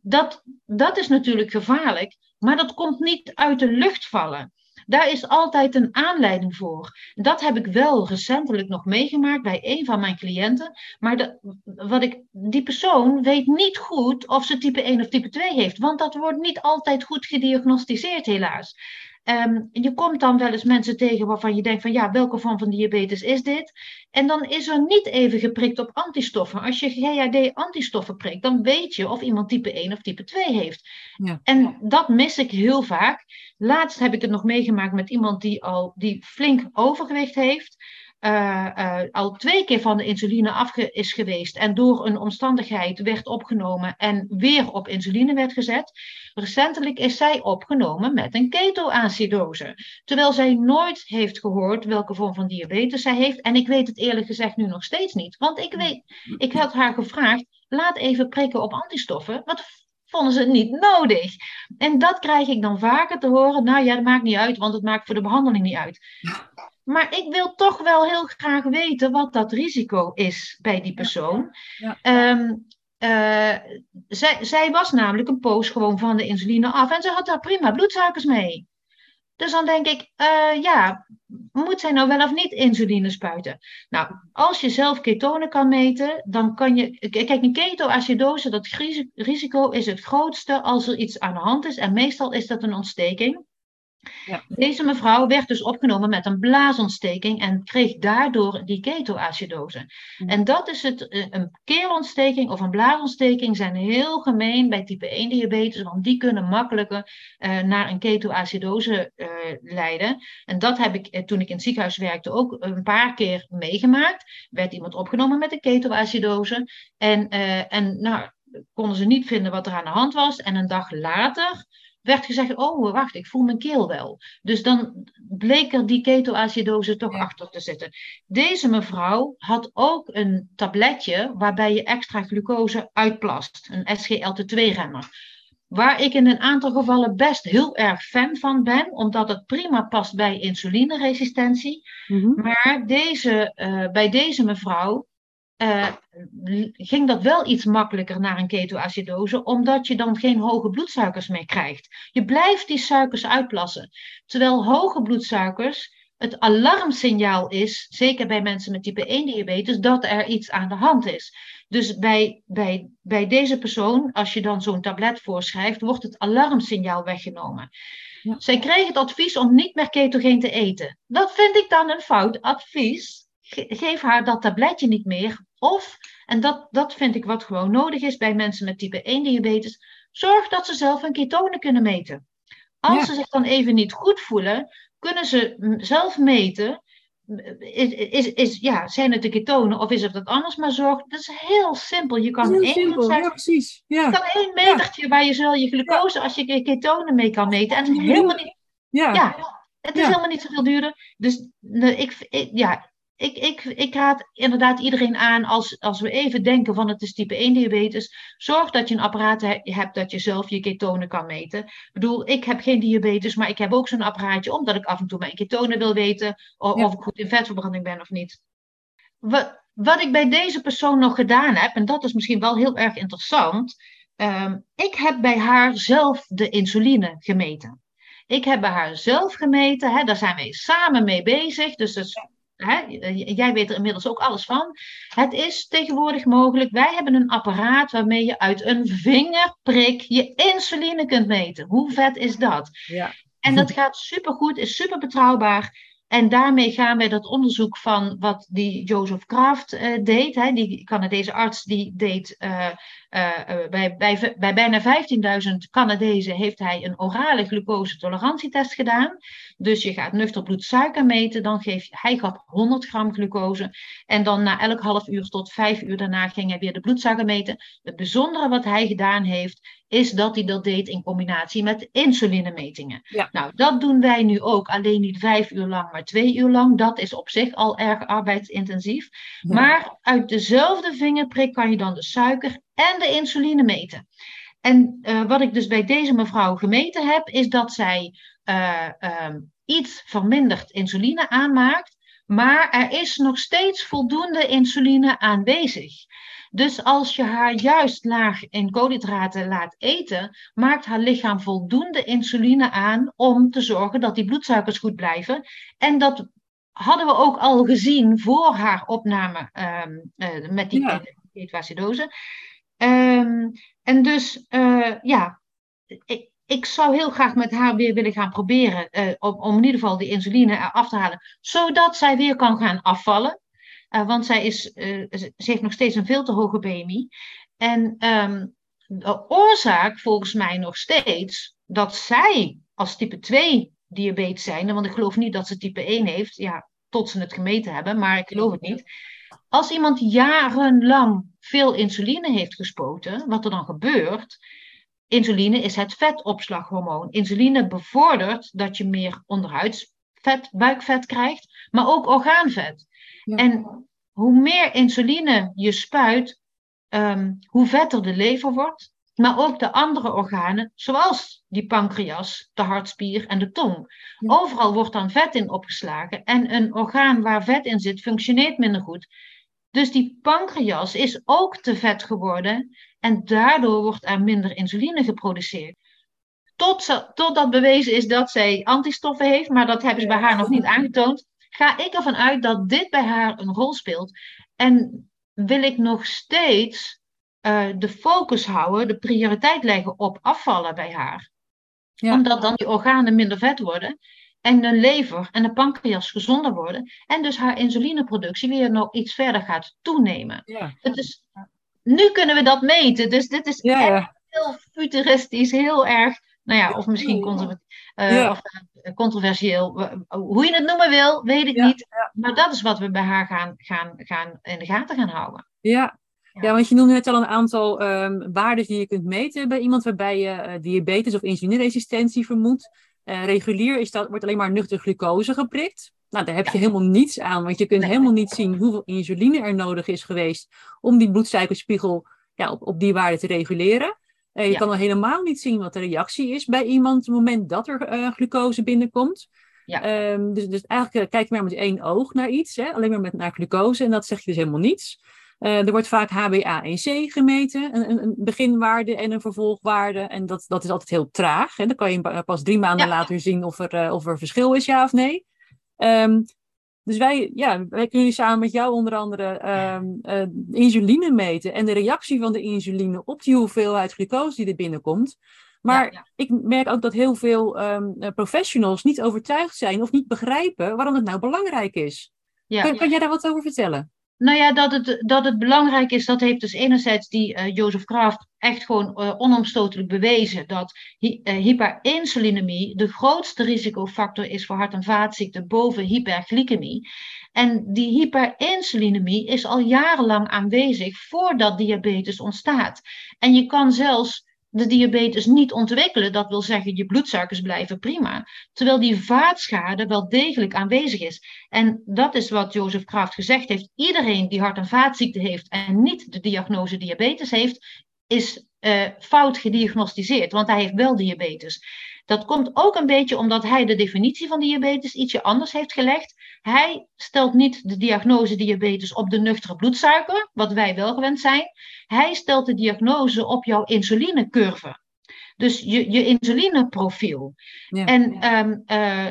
dat, dat is natuurlijk gevaarlijk, maar dat komt niet uit de lucht vallen. Daar is altijd een aanleiding voor. Dat heb ik wel recentelijk nog meegemaakt bij een van mijn cliënten. Maar de, wat ik, die persoon weet niet goed of ze type 1 of type 2 heeft. Want dat wordt niet altijd goed gediagnosticeerd, helaas. Ehm, je komt dan wel eens mensen tegen waarvan je denkt van ja, welke vorm van diabetes is dit? En dan is er niet even geprikt op antistoffen. Als je GHD antistoffen prikt, dan weet je of iemand type 1 of type 2 heeft. Ja. En dat mis ik heel vaak. Laatst heb ik het nog meegemaakt met iemand die al die flink overgewicht heeft. eh, eh, al twee keer van de insuline af is geweest en door een omstandigheid werd opgenomen en weer op insuline werd gezet. Recentelijk is zij opgenomen met een ketoacidose. Terwijl zij nooit heeft gehoord welke vorm van diabetes zij heeft. En ik weet het eerlijk gezegd nu nog steeds niet. Want ik weet, ik had haar gevraagd, laat even prikken op antistoffen. Wat vonden ze niet nodig? En dat krijg ik dan vaker te horen. Nou ja, dat maakt niet uit, want het maakt voor de behandeling niet uit. Maar ik wil toch wel heel graag weten wat dat risico is bij die persoon. Ja. Ehm, eh, zij, zij was namelijk een poos gewoon van de insuline af en ze had daar prima bloedsuikers mee. Dus dan denk ik, eh, ja, moet zij nou wel of niet insuline spuiten? Nou, als je zelf ketonen kan meten, dan kan je. Kijk, een ketoacidose, dat risi- risico is het grootste als er iets aan de hand is. En meestal is dat een ontsteking. Ja. Deze mevrouw werd dus opgenomen met een blaasontsteking en kreeg daardoor die ketoacidose. Mhm. En dat is het, eh, een keelontsteking of een blaasontsteking zijn heel gemeen bij type 1 diabetes, want die kunnen makkelijker eh, naar een ketoacidose eh, leiden. En dat heb ik toen ik in het ziekenhuis werkte ook een paar keer meegemaakt. Werd iemand opgenomen met een ketoacidose en, en nou, konden ze niet vinden wat er aan de hand was. En een dag later werd gezegd, oh wacht, ik voel mijn keel wel. Dus dan bleek er die ketoacidose toch Ja. achter te zitten. Deze mevrouw had ook een tabletje waarbij je extra glucose uitplast. Een SGLT2-remmer. Waar ik in een aantal gevallen best heel erg fan van ben, omdat het prima past bij insulineresistentie. Mhm. Maar deze, eh, bij deze mevrouw eh, ging dat wel iets makkelijker naar een ketoacidose, omdat je dan geen hoge bloedsuikers meer krijgt. Je blijft die suikers uitplassen. Terwijl hoge bloedsuikers het alarmsignaal is, zeker bij mensen met type 1 diabetes, dat er iets aan de hand is. Dus bij, bij, bij deze persoon, als je dan zo'n tablet voorschrijft, wordt het alarmsignaal weggenomen. Ja. Zij kreeg het advies om niet meer ketogeen te eten. Dat vind ik dan een fout advies. Geef haar dat tabletje niet meer. Of, en dat, dat vind ik wat gewoon nodig is bij mensen met type 1 diabetes, zorg dat ze zelf hun ketonen kunnen meten. Als ze zich dan even niet goed voelen, kunnen ze zelf meten. Is, is, is, ja, zijn het de ketonen of is het wat anders? Maar zorg, dat is heel simpel. Je kan Heel één simpel, ja precies. Ja. je kan één metertje waar je zo je glucose, als je ketonen mee kan meten. En het is helemaal niet, Ja. het is helemaal niet zoveel duurder. Dus ik, ik, ja, ik, ik, ik raad inderdaad iedereen aan, als, als we even denken van het is type 1 diabetes, zorg dat je een apparaat he- hebt dat je zelf je ketonen kan meten. Ik bedoel, ik heb geen diabetes, maar ik heb ook zo'n apparaatje omdat ik af en toe mijn ketonen wil weten, of, Ja. of ik goed in vetverbranding ben of niet. Wat, wat ik bij deze persoon nog gedaan heb, en dat is misschien wel heel erg interessant, ehm, ik heb bij haar zelf de insuline gemeten. Ik heb bij haar zelf gemeten, hè, daar zijn wij samen mee bezig. Dus, dus hè, jij weet er inmiddels ook alles van. Het is tegenwoordig mogelijk. Wij hebben een apparaat waarmee je uit een vingerprik je insuline kunt meten. Hoe vet is dat? Ja. En dat gaat supergoed, is super betrouwbaar. En daarmee gaan wij dat onderzoek van wat die Joseph Kraft eh, deed, hè, die Canadese arts, die deed eh, eh, bij, bij, bij bijna 15.000 Canadezen heeft hij een orale glucose-tolerantietest gedaan. Dus je gaat nuchter bloedsuiker meten, dan geef je, hij gaf 100 gram glucose. En dan na elk half uur tot vijf uur daarna ging hij weer de bloedsuiker meten. Het bijzondere wat hij gedaan heeft, is dat hij dat deed in combinatie met insulinemetingen. Ja. Nou, dat doen wij nu ook, alleen niet vijf uur lang, maar twee uur lang. Dat is op zich al erg arbeidsintensief. Ja. Maar uit dezelfde vingerprik kan je dan de suiker en de insuline meten. En eh, wat ik dus bij deze mevrouw gemeten heb, is dat zij eh, ehm, iets verminderd insuline aanmaakt, maar er is nog steeds voldoende insuline aanwezig. Dus als je haar juist laag in koolhydraten laat eten, maakt haar lichaam voldoende insuline aan om te zorgen dat die bloedsuikers goed blijven. En dat hadden we ook al gezien voor haar opname ehm, eh, met die Ja. ketoacidose. Ehm, en dus, eh, ja, ik, ik zou heel graag met haar weer willen gaan proberen eh, om, om in ieder geval die insuline eraf te halen, zodat zij weer kan gaan afvallen. Eh, want zij is, ze ze heeft nog steeds een veel te hoge BMI. En ehm, de oorzaak volgens mij nog steeds dat zij als type 2 diabetes zijn, want ik geloof niet dat ze type 1 heeft, ja, tot ze het gemeten hebben, maar ik geloof het niet. Als iemand jarenlang veel insuline heeft gespoten, wat er dan gebeurt, insuline is het vetopslaghormoon. Insuline bevordert dat je meer onderhuidsvet, buikvet krijgt, maar ook orgaanvet. Ja. En hoe meer insuline je spuit, ehm, hoe vetter de lever wordt, maar ook de andere organen, zoals die pancreas, de hartspier en de tong. Ja. Overal wordt dan vet in opgeslagen en een orgaan waar vet in zit functioneert minder goed. Dus die pancreas is ook te vet geworden en daardoor wordt er minder insuline geproduceerd. Tot ze, totdat bewezen is dat zij antistoffen heeft, maar dat hebben ze bij haar nog niet aangetoond, ga ik ervan uit dat dit bij haar een rol speelt. En wil ik nog steeds eh, de focus houden, de prioriteit leggen op afvallen bij haar. Ja. Omdat dan die organen minder vet worden en de lever en de pancreas gezonder worden. En dus haar insulineproductie weer nog iets verder gaat toenemen. Ja. Het is, nu kunnen we dat meten, dus dit is Ja, echt heel futuristisch, heel erg, nou ja, of misschien eh, Ja. of, eh, controversieel. Hoe je het noemen wil, weet ik Ja, niet. Maar dat is wat we bij haar gaan, gaan, gaan in de gaten gaan houden. Ja. Ja. want je noemde net al een aantal ehm waarden die je kunt meten bij iemand waarbij je eh, diabetes of insulineresistentie vermoedt. Regulier is dat, wordt alleen maar nuchter glucose geprikt. Nou, daar heb je helemaal niets aan, want je kunt Nee. helemaal niet zien hoeveel insuline er nodig is geweest om die bloedsuikerspiegel ja, op, op die waarde te reguleren. Je Ja. kan al helemaal niet zien wat de reactie is bij iemand op het moment dat er eh, glucose binnenkomt. Ja. Ehm, dus, dus eigenlijk eh, kijk je maar met één oog naar iets, hè? alleen maar met, naar glucose en dat zegt je dus helemaal niets. Eh, er wordt vaak HbA1c gemeten, een, een, beginwaarde en een vervolgwaarde. En dat, dat is altijd heel traag. Hè? Dan kan je pa- pas drie maanden Ja. later zien of er, of er verschil is, ja of nee. Ehm, dus wij, ja, wij kunnen samen met jou onder andere ehm, eh, insuline meten en de reactie van de insuline op die hoeveelheid glucose die er binnenkomt. Maar Ja, ja. ik merk ook dat heel veel ehm, eh, professionals niet overtuigd zijn of niet begrijpen waarom het nou belangrijk is. Ja. Kan, kan jij daar wat over vertellen? Nou ja, dat het, dat het belangrijk is, dat heeft dus enerzijds die uh, Joseph Kraft echt gewoon uh, onomstotelijk bewezen dat uh, hyperinsulinemie de grootste risicofactor is voor hart- en vaatziekten boven hyperglycemie. En die hyperinsulinemie is al jarenlang aanwezig voordat diabetes ontstaat. En je kan zelfs de diabetes niet ontwikkelen. Dat wil zeggen, je bloedsuikers blijven prima. Terwijl die vaatschade wel degelijk aanwezig is. En dat is wat Jozef Kraft gezegd heeft. Iedereen die hart- en vaatziekte heeft en niet de diagnose diabetes heeft, is uh, fout gediagnosticeerd. Want hij heeft wel diabetes. Dat komt ook een beetje omdat hij de definitie van diabetes ietsje anders heeft gelegd. Hij stelt niet de diagnose diabetes op de nuchtere bloedsuiker, wat wij wel gewend zijn. Hij stelt de diagnose op jouw insulinecurve. Dus je, je insulineprofiel. Ja. En um, uh,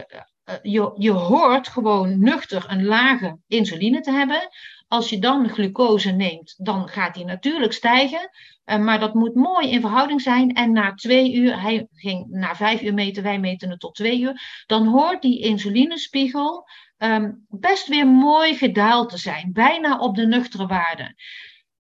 je, je hoort gewoon nuchter een lage insuline te hebben. Als je dan glucose neemt, dan gaat die natuurlijk stijgen. Uh, maar dat moet mooi in verhouding zijn. En na twee uur, hij ging na vijf uur meten, wij meten het tot twee uur. Dan hoort die insulinespiegel um, best weer mooi gedaald te zijn. Bijna op de nuchtere waarde.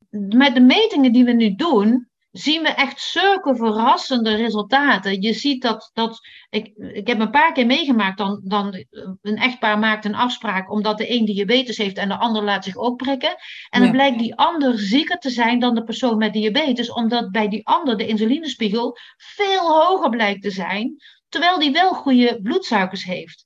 Met de metingen die we nu doen, zien we echt zulke verrassende resultaten. Je ziet dat, dat ik, ik heb een paar keer meegemaakt, dan, dan een echtpaar maakt een afspraak omdat de een diabetes heeft en de ander laat zich ook prikken. En dan blijkt die ander zieker te zijn dan de persoon met diabetes, omdat bij die ander de insulinespiegel veel hoger blijkt te zijn, terwijl die wel goede bloedsuikers heeft.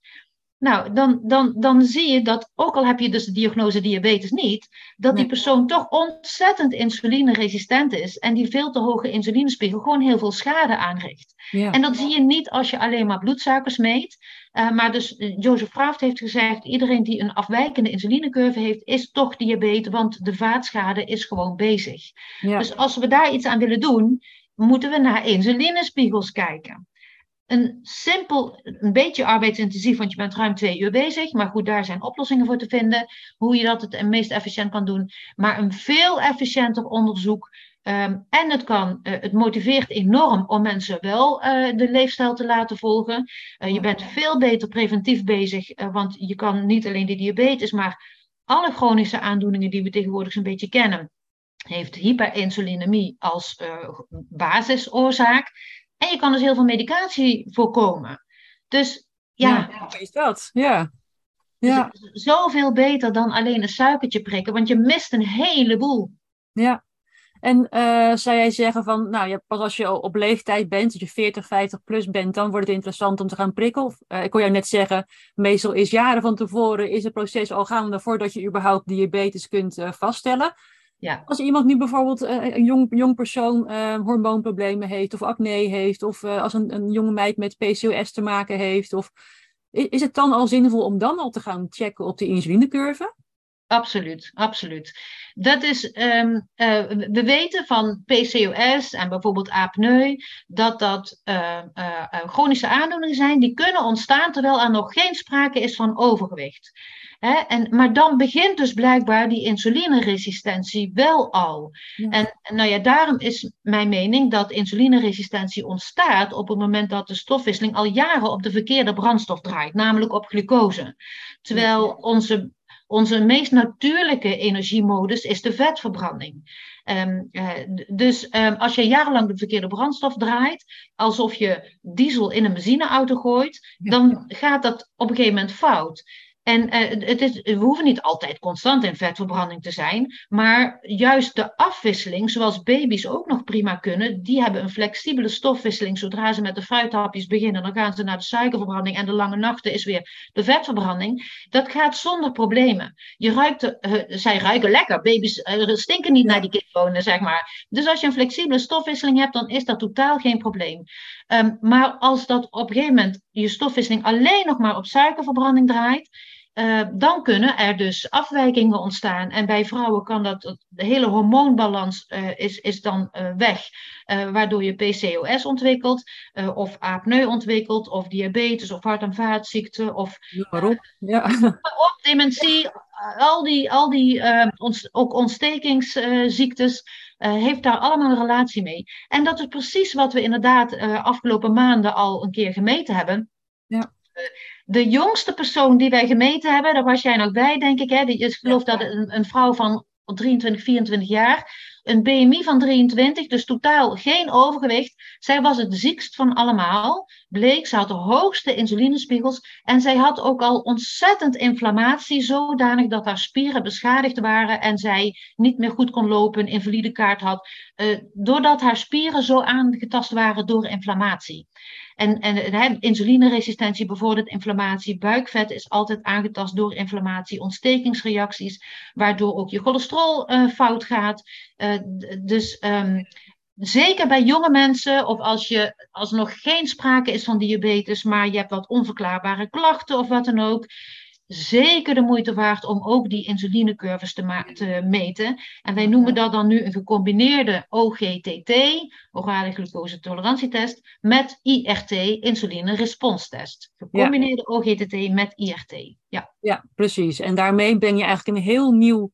Nou, dan, dan, dan zie je dat, ook al heb je dus de diagnose diabetes niet, dat die persoon toch ontzettend insulineresistent is en die veel te hoge insulinespiegel gewoon heel veel schade aanricht. Ja. En dat zie je niet als je alleen maar bloedsuikers meet. Uh, maar dus uh, Joseph Kraft heeft gezegd, iedereen die een afwijkende insulinecurve heeft, is toch diabetes, want de vaatschade is gewoon bezig. Ja. Dus als we daar iets aan willen doen, moeten we naar insulinespiegels kijken een simpel, een beetje arbeidsintensief, want je bent ruim twee uur bezig. Maar goed, daar zijn oplossingen voor te vinden. Hoe je dat het meest efficiënt kan doen. Maar een veel efficiënter onderzoek. Um, en het, kan, uh, het motiveert enorm om mensen wel uh, de leefstijl te laten volgen. Uh, je bent veel beter preventief bezig, want je kan niet alleen de diabetes, maar alle chronische aandoeningen die we tegenwoordig zo'n beetje kennen, heeft hyperinsulinemie als basisoorzaak. En je kan dus heel veel medicatie voorkomen. Dus ja. ja is dat? Ja. ja. Dus zoveel beter dan alleen een suikertje prikken, want je mist een heleboel. Ja. En uh, zou jij zeggen van, nou ja, pas als je op leeftijd bent, als je 40, 50 plus bent, dan wordt het interessant om te gaan prikken? Of, uh, ik kon jou net zeggen, meestal is jaren van tevoren is het proces al gaande voordat je überhaupt diabetes kunt uh, vaststellen. Ja. Als iemand nu bijvoorbeeld uh, een jong, jong persoon uh, hormoonproblemen heeft of acne heeft, of uh, als een, een jonge meid met PCOS te maken heeft, of, is het dan al zinvol om dan al te gaan checken op de insulinecurve? Absoluut, absoluut. Dat is, um, uh, we weten van PCOS en bijvoorbeeld apneu dat dat uh, uh, chronische aandoeningen zijn die kunnen ontstaan terwijl er nog geen sprake is van overgewicht. Hè? En, maar dan begint dus blijkbaar die insulineresistentie wel al. Ja. En nou ja, daarom is mijn mening dat insulineresistentie ontstaat op het moment dat de stofwisseling al jaren op de verkeerde brandstof draait, namelijk op glucose. Terwijl onze onze meest natuurlijke energiemodus is de vetverbranding. Um, uh, dus um, als je jarenlang de verkeerde brandstof draait, alsof je diesel in een benzineauto gooit, dan gaat dat op een gegeven moment fout. En uh, het is, we hoeven niet altijd constant in vetverbranding te zijn, maar juist de afwisseling, zoals baby's ook nog prima kunnen, die hebben een flexibele stofwisseling. Zodra ze met de fruithapjes beginnen, dan gaan ze naar de suikerverbranding en de lange nachten is weer de vetverbranding. Dat gaat zonder problemen. Je ruikt, uh, zij ruiken lekker, baby's uh, stinken niet naar die kipbonen, zeg maar. Dus als je een flexibele stofwisseling hebt, dan is dat totaal geen probleem. Um, maar als dat op een gegeven moment je stofwisseling alleen nog maar op suikerverbranding draait, uh, dan kunnen er dus afwijkingen ontstaan. En bij vrouwen kan dat, de hele hormoonbalans uh, is, is dan uh, weg. waardoor je PCOS ontwikkelt, of apneu ontwikkelt, of diabetes, of hart- en vaatziekten, of waarom? Ja. Of dementie, al die, al die ont, ook ontstekingsziektes. heeft daar allemaal een relatie mee. En dat is precies wat we inderdaad afgelopen maanden al een keer gemeten hebben. Ja de jongste persoon die wij gemeten hebben, daar was jij nog bij, denk ik. Hè? Die, ik geloof dat een, een vrouw van 23, 24 jaar. Een BMI van 23, dus totaal geen overgewicht. Zij was het ziekst van allemaal. Bleek, ze had de hoogste insulinespiegels. En zij had ook al ontzettend inflammatie, zodanig dat haar spieren beschadigd waren en zij niet meer goed kon lopen, een invalidekaart had. Uh, doordat haar spieren zo aangetast waren door inflammatie. En, en insulineresistentie bevordert inflammatie. Buikvet is altijd aangetast door inflammatie, ontstekingsreacties, waardoor ook je cholesterol fout gaat. Uh, dus um, zeker bij jonge mensen, of als, je, als er nog geen sprake is van diabetes, maar je hebt wat onverklaarbare klachten of wat dan ook zeker de moeite waard om ook die insulinecurves te, te, meten. En wij noemen dat dan nu een gecombineerde OGTT, orale glucose tolerantietest, met IRT, insuline responstest. Gecombineerde OGTT met IRT. Ja. ja, precies. En daarmee ben je eigenlijk een heel nieuw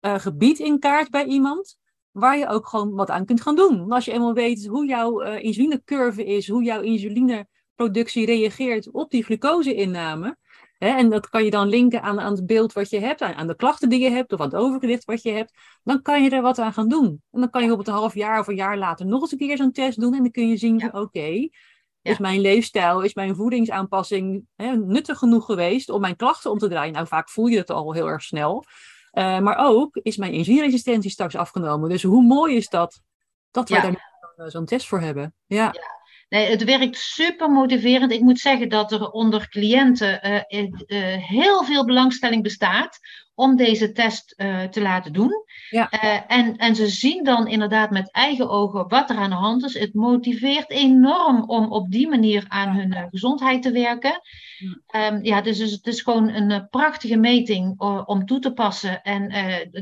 uh, gebied in kaart bij iemand. Waar je ook gewoon wat aan kunt gaan doen. Want als je eenmaal weet hoe jouw uh, insulinecurve is, hoe jouw insulineproductie reageert op die glucoseinname, en dat kan je dan linken aan, aan het beeld wat je hebt, aan, aan, de klachten die je hebt of aan het overgewicht wat je hebt. Dan kan je er wat aan gaan doen. En dan kan je op het half jaar of een jaar later nog eens een keer zo'n test doen. En dan kun je zien oké, is mijn leefstijl, is mijn voedingsaanpassing nuttig genoeg geweest om mijn klachten om te draaien? Nou, vaak voel je het al heel erg snel. Uh, maar ook, is mijn insulineresistentie straks afgenomen? Dus hoe mooi is dat, dat we daar zo'n test voor hebben? ja. Nee, het werkt super motiverend. Ik moet zeggen dat er onder cliënten uh, uh, heel veel belangstelling bestaat om deze test uh, te laten doen. Ja. en, en ze zien dan inderdaad met eigen ogen wat er aan de hand is. Het motiveert enorm om op die manier aan hun gezondheid te werken. Ja, um, ja dus, dus, het is gewoon een prachtige meting om toe te passen. En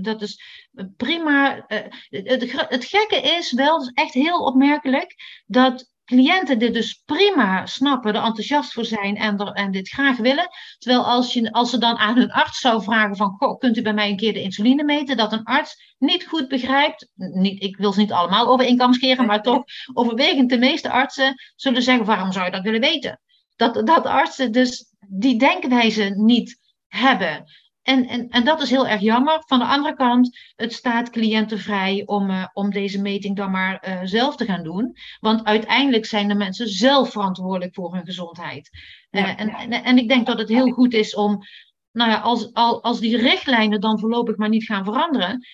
dat is prima. Het, het gekke is wel, echt heel opmerkelijk, dat cliënten dit dus prima snappen, er enthousiast voor zijn en, er, en dit graag willen. Terwijl als, je, als ze dan aan hun arts zou vragen van, goh, kunt u bij mij een keer de insuline meten? Dat een arts niet goed begrijpt, niet, ik wil ze niet allemaal over scheren, maar toch overwegend de meeste artsen zullen zeggen, waarom zou je dat willen weten? Dat, dat artsen dus die denkwijze niet hebben. En, en, en dat is heel erg jammer. Van de andere kant, het staat cliënten vrij om, uh, om deze meting dan maar uh, zelf te gaan doen. Want uiteindelijk zijn de mensen zelf verantwoordelijk voor hun gezondheid. Uh, ja, en, en, en ik denk dat het heel goed is om, nou ja, als, als die richtlijnen dan voorlopig maar niet gaan veranderen,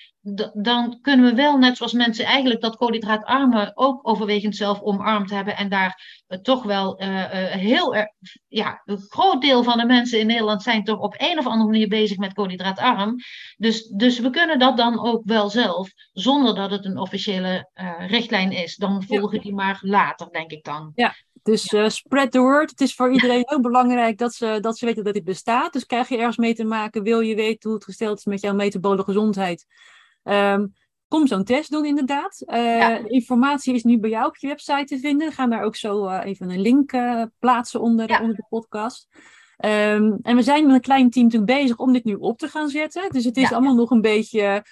dan kunnen we wel, net zoals mensen eigenlijk dat koolhydraatarme ook overwegend zelf omarmd hebben en daar uh, toch wel uh, uh, heel erg, ja, een groot deel van de mensen in Nederland zijn toch op een of andere manier bezig met koolhydraatarm. Dus, dus we kunnen dat dan ook wel zelf, zonder dat het een officiële richtlijn is. Dan volgen ja. die maar later, denk ik dan. Ja, dus ja. spread the word. Het is voor iedereen heel belangrijk dat ze, dat ze weten dat dit bestaat. Dus krijg je ergens mee te maken, wil je weten hoe het gesteld is met jouw metabole gezondheid Um, kom zo'n test doen, inderdaad. Uh, Informatie is nu bij jou op je website te vinden. We gaan daar ook zo uh, even een link uh, plaatsen onder, ja. onder de podcast. Um, en we zijn met een klein team natuurlijk bezig om dit nu op te gaan zetten. Dus het is ja. allemaal nog een beetje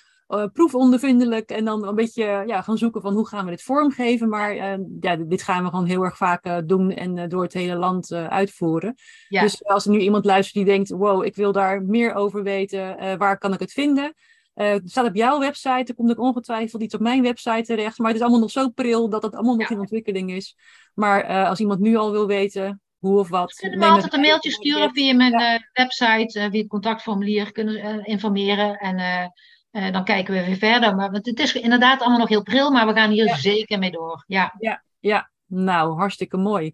proefondervindelijk. En dan een beetje ja, gaan zoeken van hoe gaan we dit vormgeven. Maar ja, dit gaan we gewoon heel erg vaak doen en door het hele land uitvoeren. Dus als er nu iemand luistert die denkt, wow, ik wil daar meer over weten. waar kan ik het vinden? Uh, het staat op jouw website, er komt ook ongetwijfeld iets op mijn website terecht. Maar het is allemaal nog zo pril dat het allemaal nog ja. in ontwikkeling is. Maar uh, als iemand nu al wil weten hoe of wat. Kunnen we altijd een mailtje sturen via mijn ja. uh, website, via het contactformulier kunnen informeren. En dan kijken we weer verder. Maar het is inderdaad allemaal nog heel pril, maar we gaan hier ja. zeker mee door. Ja. Ja, ja, nou hartstikke mooi.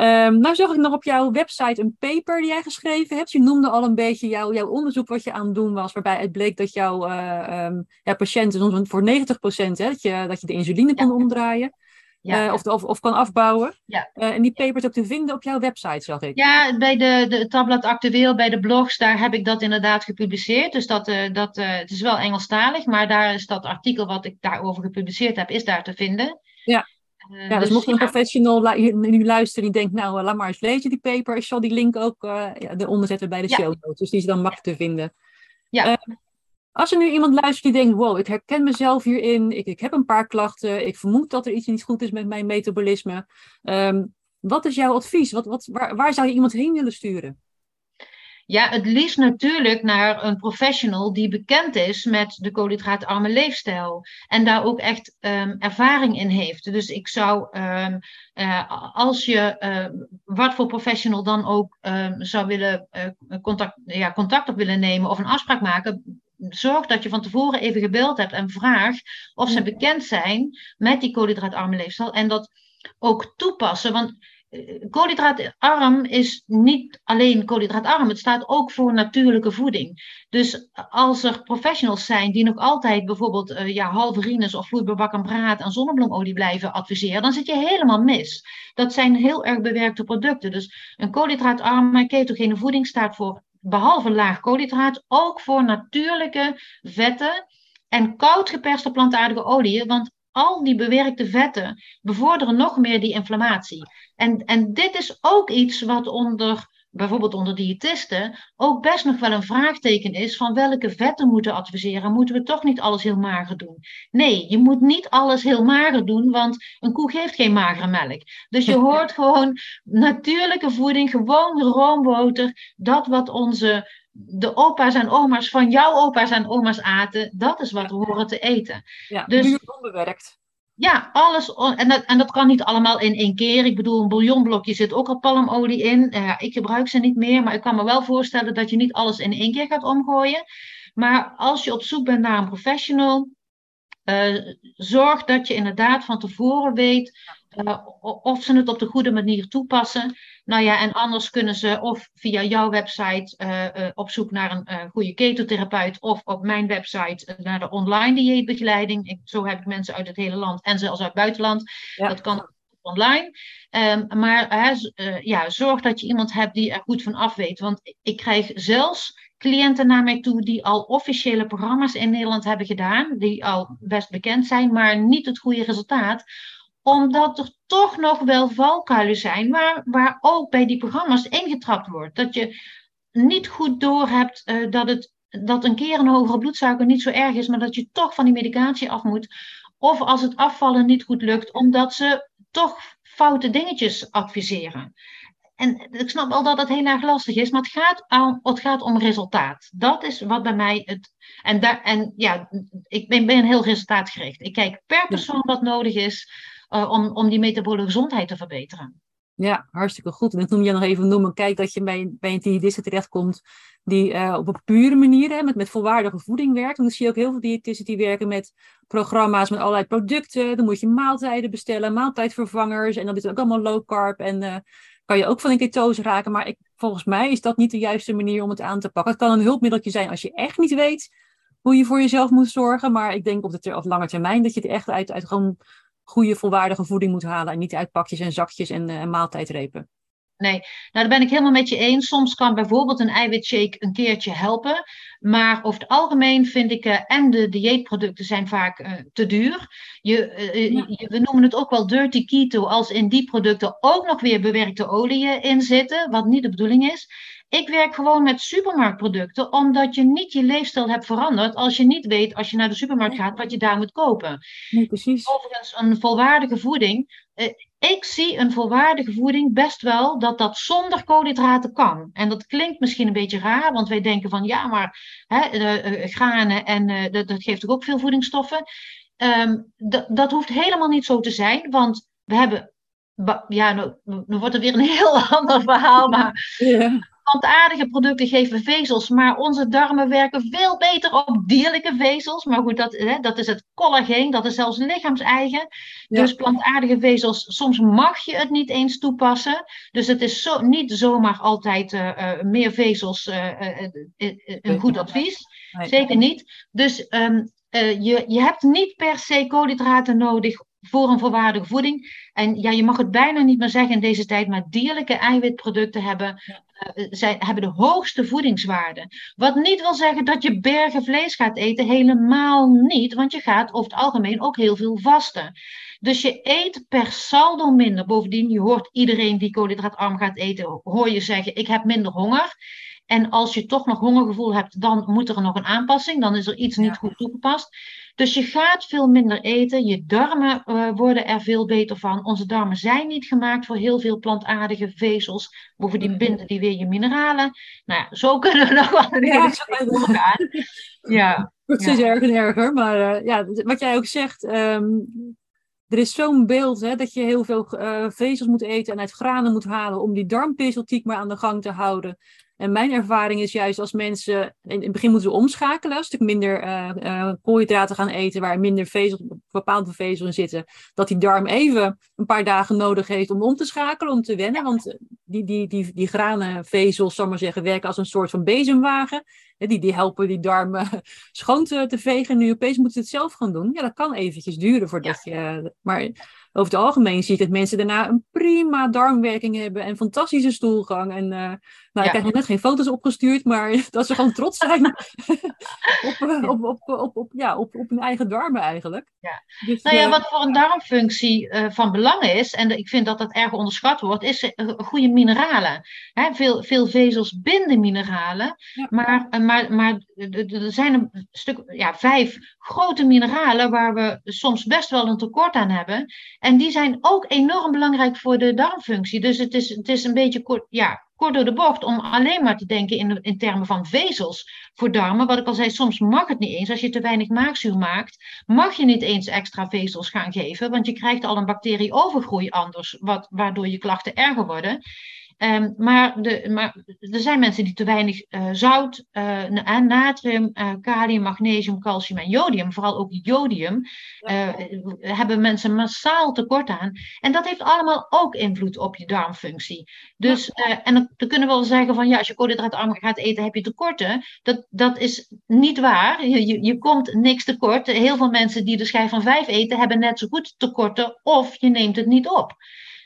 Um, nou zag ik nog op jouw website een paper die jij geschreven hebt. Je noemde al een beetje jouw, jouw onderzoek wat je aan het doen was, waarbij het bleek dat jouw uh, um, ja, patiënten voor 90% hè, dat, je, dat je de insuline kon omdraaien. Ja. Uh, of, of, of, kan afbouwen. Ja. Uh, en die paper is ook te vinden op jouw website, zag ik. Ja, bij de, de tabblad actueel, bij de blogs, daar heb ik dat inderdaad gepubliceerd. Dus dat, uh, dat, het is wel Engelstalig, maar daar is dat artikel wat ik daarover gepubliceerd heb, is daar te vinden. Ja. Ja, dus, dus mocht je een professional nu luisteren die denkt, nou, uh, laat maar eens lezen die paper. Ik zal die link ook uh, eronder zetten bij de ja. show notes. Dus die is dan makkelijk te vinden. Ja. als er nu iemand luistert die denkt, wow, ik herken mezelf hierin. Ik, ik heb een paar klachten. Ik vermoed dat er iets niet goed is met mijn metabolisme. Um, Wat is jouw advies? Wat, wat, waar, waar zou je iemand heen willen sturen? Ja, het liefst natuurlijk naar een professional die bekend is met de koolhydraatarme leefstijl. En daar ook echt um, ervaring in heeft. Dus ik zou, um, uh, als je uh, wat voor professional dan ook um, zou willen uh, contact, ja, contact op willen nemen of een afspraak maken. Zorg dat je van tevoren even gebeld hebt en vraag of ze bekend zijn met die koolhydraatarme leefstijl. En dat ook toepassen. Want koolhydraatarm is niet alleen koolhydraatarm, het staat ook voor natuurlijke voeding. Dus als er professionals zijn die nog altijd bijvoorbeeld uh, ja, halverines of vloeibaar braad en zonnebloemolie blijven adviseren, dan zit je helemaal mis. Dat zijn heel erg bewerkte producten. Dus een koolhydraatarme ketogene voeding staat voor, behalve laag koolhydraat, ook voor natuurlijke vetten en koud geperste plantaardige oliën. Want al die bewerkte vetten bevorderen nog meer die inflammatie. En, en dit is ook iets wat onder, bijvoorbeeld onder diëtisten, ook best nog wel een vraagteken is van welke vetten moeten adviseren. Moeten we toch niet alles heel mager doen? Nee, je moet niet alles heel mager doen, want een koe geeft geen magere melk. Dus je hoort gewoon natuurlijke voeding, gewoon roomboter, dat wat onze de opa's en oma's van jouw opa's en oma's aten, dat is wat we horen te eten. Ja, dus, onbewerkt. Ja, alles. En dat, en dat kan niet allemaal in één keer. Ik bedoel, een bouillonblokje zit ook al palmolie in. Uh, ik gebruik ze niet meer, maar ik kan me wel voorstellen dat je niet alles in één keer gaat omgooien. Maar als je op zoek bent naar een professional, uh, zorg dat je inderdaad van tevoren weet uh, of ze het op de goede manier toepassen. Nou ja, en anders kunnen ze of via jouw website uh, uh, op zoek naar een goede ketotherapeut of op mijn website naar de online dieetbegeleiding. Ik, zo heb ik mensen uit het hele land en zelfs uit het buitenland. Dat kan online. Um, maar ja, zorg dat je iemand hebt die er goed van af weet. Want ik krijg zelfs cliënten naar mij toe die al officiële programma's in Nederland hebben gedaan, die al best bekend zijn, maar niet het goede resultaat omdat er toch nog wel valkuilen zijn waar, waar ook bij die programma's ingetrapt wordt. Dat je niet goed doorhebt uh, dat, het, dat een keer een hogere bloedsuiker niet zo erg is, maar dat je toch van die medicatie af moet. Of als het afvallen niet goed lukt, omdat ze toch foute dingetjes adviseren. En ik snap wel dat het heel erg lastig is, maar het gaat, aan, het gaat om resultaat. Dat is wat bij mij het. En, daar, en ja, ik ben, ben heel resultaatgericht. Ik kijk per persoon wat nodig is. Eh, om, om die metabole gezondheid te verbeteren. Ja, hartstikke goed. En ik noem je nog even noemen. Kijk dat je bij, bij een diëtiste terechtkomt die uh, op een pure manier met, met volwaardige voeding werkt. Dan zie je ook heel veel diëtisten die werken met programma's met allerlei producten. Dan moet je maaltijden bestellen, maaltijdvervangers. En dan is het ook allemaal low carb. En uh, kan je ook van een ketose raken. Maar ik, volgens mij is dat niet de juiste manier om het aan te pakken. Het kan een hulpmiddeltje zijn als je echt niet weet hoe je voor jezelf moet zorgen. Maar ik denk op de ter, lange termijn dat je het echt uit, uit gewoon goede, volwaardige voeding moet halen. En niet uit pakjes en zakjes en, uh, maaltijdrepen. Nee, nou daar ben ik helemaal met je eens. Soms kan bijvoorbeeld een eiwitshake een keertje helpen. Maar over het algemeen vind ik, uh, en de dieetproducten zijn vaak uh, te duur. Je, ja. je, we noemen het ook wel dirty keto, als in die producten ook nog weer bewerkte oliën in zitten, wat niet de bedoeling is. Ik werk gewoon met supermarktproducten, omdat je niet je leefstijl hebt veranderd als je niet weet, als je naar de supermarkt gaat, wat je daar moet kopen. Nee, precies. Overigens, een volwaardige voeding. Eh, ik zie een volwaardige voeding best wel dat dat zonder koolhydraten kan. En dat klinkt misschien een beetje raar, want wij denken van ja, maar hè, uh, granen en uh, dat, dat, geeft ook veel voedingsstoffen. Um, dat hoeft helemaal niet zo te zijn, want we hebben ja, nu, nu, wordt het weer een heel ander verhaal, maar yeah plantaardige producten geven vezels, maar onze darmen werken veel beter op dierlijke vezels. Maar goed, dat, hè, dat is het collageen, dat is zelfs lichaams-eigen. Dus plantaardige vezels, soms mag je het niet eens toepassen. Dus het is zo, niet zomaar altijd uh, uh, meer vezels uh, een goed advies. Zeker niet. Dus um, je, je hebt niet per se koolhydraten nodig voor een volwaardige voeding. En ja, je mag het bijna niet meer zeggen in deze tijd, maar dierlijke eiwitproducten hebben, zijn, hebben de hoogste voedingswaarde. Wat niet wil zeggen dat je bergen vlees gaat eten, helemaal niet, want je gaat over het algemeen ook heel veel vasten. Dus je eet per saldo minder. Bovendien, je hoort iedereen die koolhydraatarm gaat eten, hoor je zeggen, ik heb minder honger. En als je toch nog hongergevoel hebt, dan moet er nog een aanpassing. Dan is er iets niet goed toegepast. Dus je gaat veel minder eten. Je darmen uh, worden er veel beter van. Onze darmen zijn niet gemaakt voor heel veel plantaardige vezels. Bovendien binden die weer je mineralen. Nou ja, zo kunnen we nog wel een Ja, hele. Ja, Ja. steeds erger en erger. Maar eh, ja, wat jij ook zegt, ehm, er is zo'n beeld hè, dat je heel veel eh, vezels moet eten en uit granen moet halen om die darmpezeltiek maar aan de gang te houden. En mijn ervaring is juist als mensen, in het begin moeten ze omschakelen, een stuk minder eh, eh, koolhydraten gaan eten, waar minder vezels, bepaalde vezels in zitten, dat die darm even een paar dagen nodig heeft om om te schakelen, om te wennen. Want die, die, die, die granenvezels, zal ik maar zeggen, werken als een soort van bezemwagen. Die, die helpen die darmen schoon te, te vegen. En nu opeens moeten ze het zelf gaan doen. Ja, dat kan eventjes duren voordat je... Maar over het algemeen zie ik dat mensen daarna een prima darmwerking hebben. En fantastische stoelgang. En eh, nou, ik heb nog net geen foto's opgestuurd. Maar dat ze gewoon trots zijn op, eh, op, op, op, op, ja, op, op hun eigen darmen eigenlijk. Ja. Dus, Nou ja, eh, wat voor een darmfunctie van belang is, en ik vind dat dat erg onderschat wordt, is goede mineralen. Hè, veel, veel vezels binden mineralen, Ja. maar, maar, maar er zijn een stuk, ja, vijf grote mineralen waar we soms best wel een tekort aan hebben. En die zijn ook enorm belangrijk voor de darmfunctie. Dus het is, het is een beetje kort, ja, kort door de bocht om alleen maar te denken in, in termen van vezels voor darmen. Wat ik al zei, soms mag het niet eens. Als je te weinig maagzuur maakt, mag je niet eens extra vezels gaan geven, want je krijgt al een bacterieovergroei anders, wat, waardoor je klachten erger worden. Ehm, maar, de, maar er zijn mensen die te weinig eh, zout, na- natrium, kalium, magnesium, calcium en jodium, vooral ook jodium, hebben mensen massaal tekort aan. En dat heeft allemaal ook invloed op je darmfunctie. Dus, en dan, dan kunnen we wel zeggen van ja, als je koolhydraatarm gaat eten, heb je tekorten. Dat, dat is niet waar. Je, je, je komt niks tekort. Heel veel mensen die de schijf van vijf eten, hebben net zo goed tekorten of je neemt het niet op.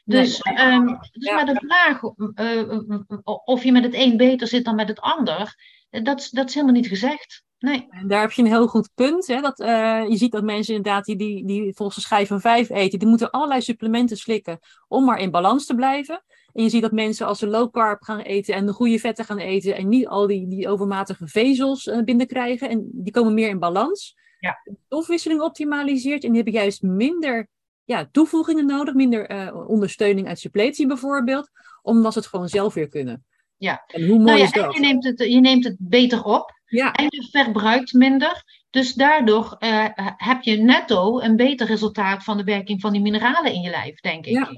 Dus, ehm, dus Ja. maar de vraag eh, of je met het een beter zit dan met het ander, eh, dat, is- dat is helemaal niet gezegd. Nee. En daar heb je een heel goed punt. Hè? Dat, eh, je ziet dat mensen inderdaad die, die, die volgens de schijf van vijf eten, die moeten allerlei supplementen slikken om maar in balans te blijven. En je ziet dat mensen als ze low carb gaan eten en de goede vetten gaan eten en niet al die, die overmatige vezels eh, binnenkrijgen, en die komen meer in balans. Ja. De stofwisseling optimaliseert en die hebben juist minder ja, toevoegingen nodig, minder eh, ondersteuning uit suppletie bijvoorbeeld, omdat ze het gewoon zelf weer kunnen. Ja. En hoe mooi Nou ja, is en dat? je neemt, het, je neemt het beter op. Ja, En je verbruikt minder. Dus daardoor eh, heb je netto een beter resultaat van de werking van die mineralen in je lijf, denk ik. Ja.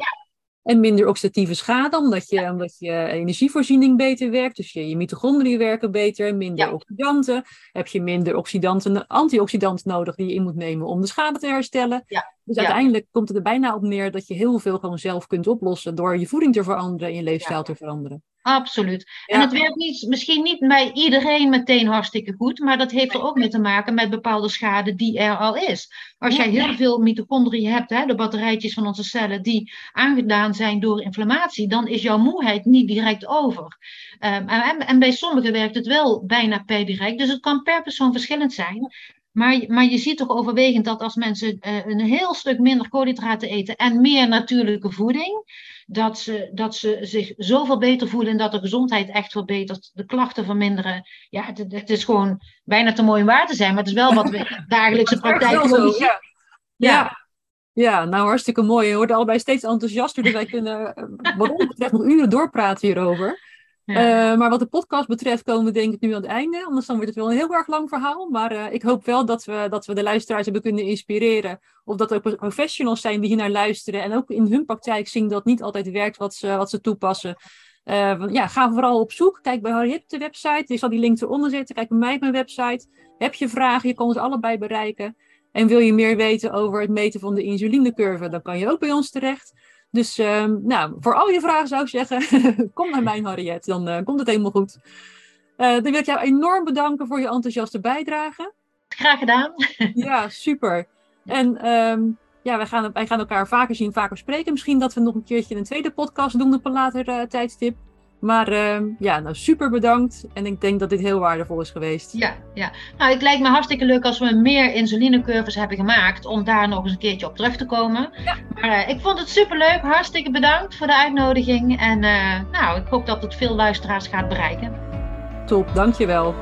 En minder oxidatieve schade, omdat je, omdat je energievoorziening beter werkt. Dus je, je mitochondriën werken beter, minder oxidanten. Heb je minder oxidanten, antioxidanten nodig die je in moet nemen om de schade te herstellen. Ja. Dus Ja. uiteindelijk komt het er bijna op neer dat je heel veel gewoon zelf kunt oplossen door je voeding te veranderen en je leefstijl Ja. te veranderen. Absoluut. Ja. En het werkt niet, misschien niet bij iedereen meteen hartstikke goed, maar dat heeft er ook mee te maken met bepaalde schade die er al is. Als jij heel veel mitochondriën hebt, hè, de batterijtjes van onze cellen, die aangedaan zijn door inflammatie, dan is jouw moeheid niet direct over. Ehm, en, en bij sommigen werkt het wel bijna per direct, dus het kan per persoon verschillend zijn. Maar, maar je ziet toch overwegend dat als mensen eh, een heel stuk minder koolhydraten eten en meer natuurlijke voeding, dat ze, dat ze zich zoveel beter voelen en dat de gezondheid echt verbetert, de klachten verminderen. Ja, het, het is gewoon bijna te mooi om waar te zijn, maar het is wel wat we in dagelijkse praktijk zo, ja. Ja. Ja. Nou hartstikke mooi. Je wordt allebei steeds enthousiaster, dus wij kunnen eh, wat ons betreft nog uren doorpraten hierover. Eh, maar wat de podcast betreft komen we denk ik nu aan het einde. Anders dan wordt het wel een heel erg lang verhaal. Maar eh, ik hoop wel dat we, dat we de luisteraars hebben kunnen inspireren. Of dat er professionals zijn die hier naar luisteren. En ook in hun praktijk zien dat niet altijd werkt wat ze, wat ze toepassen. Eh, ja, ga vooral op zoek. Kijk bij op de website. Ik zal die link eronder zetten. Kijk bij mij op mijn website. Heb je vragen? Je kan ons allebei bereiken. En wil je meer weten over het meten van de insulinecurve? Dan kan je ook bij ons terecht. Dus ehm, nou, voor al je vragen zou ik zeggen, kom naar mijn Harriet, dan eh, komt het helemaal goed. Eh, dan wil ik jou enorm bedanken voor je enthousiaste bijdrage. Graag gedaan. Ja, super. En ehm, ja, wij gaan, wij gaan elkaar vaker zien, vaker spreken. Misschien dat we nog een keertje een tweede podcast doen op een later eh, tijdstip. Maar ehm, ja, nou super bedankt. En ik denk dat dit heel waardevol is geweest. Ja, ja. Nou, het lijkt me hartstikke leuk als we meer insulinecurves hebben gemaakt om daar nog eens een keertje op terug te komen. Ja. Maar eh, ik vond het superleuk. Hartstikke bedankt voor de uitnodiging. En eh, nou, ik hoop dat het veel luisteraars gaat bereiken. Top, dankjewel.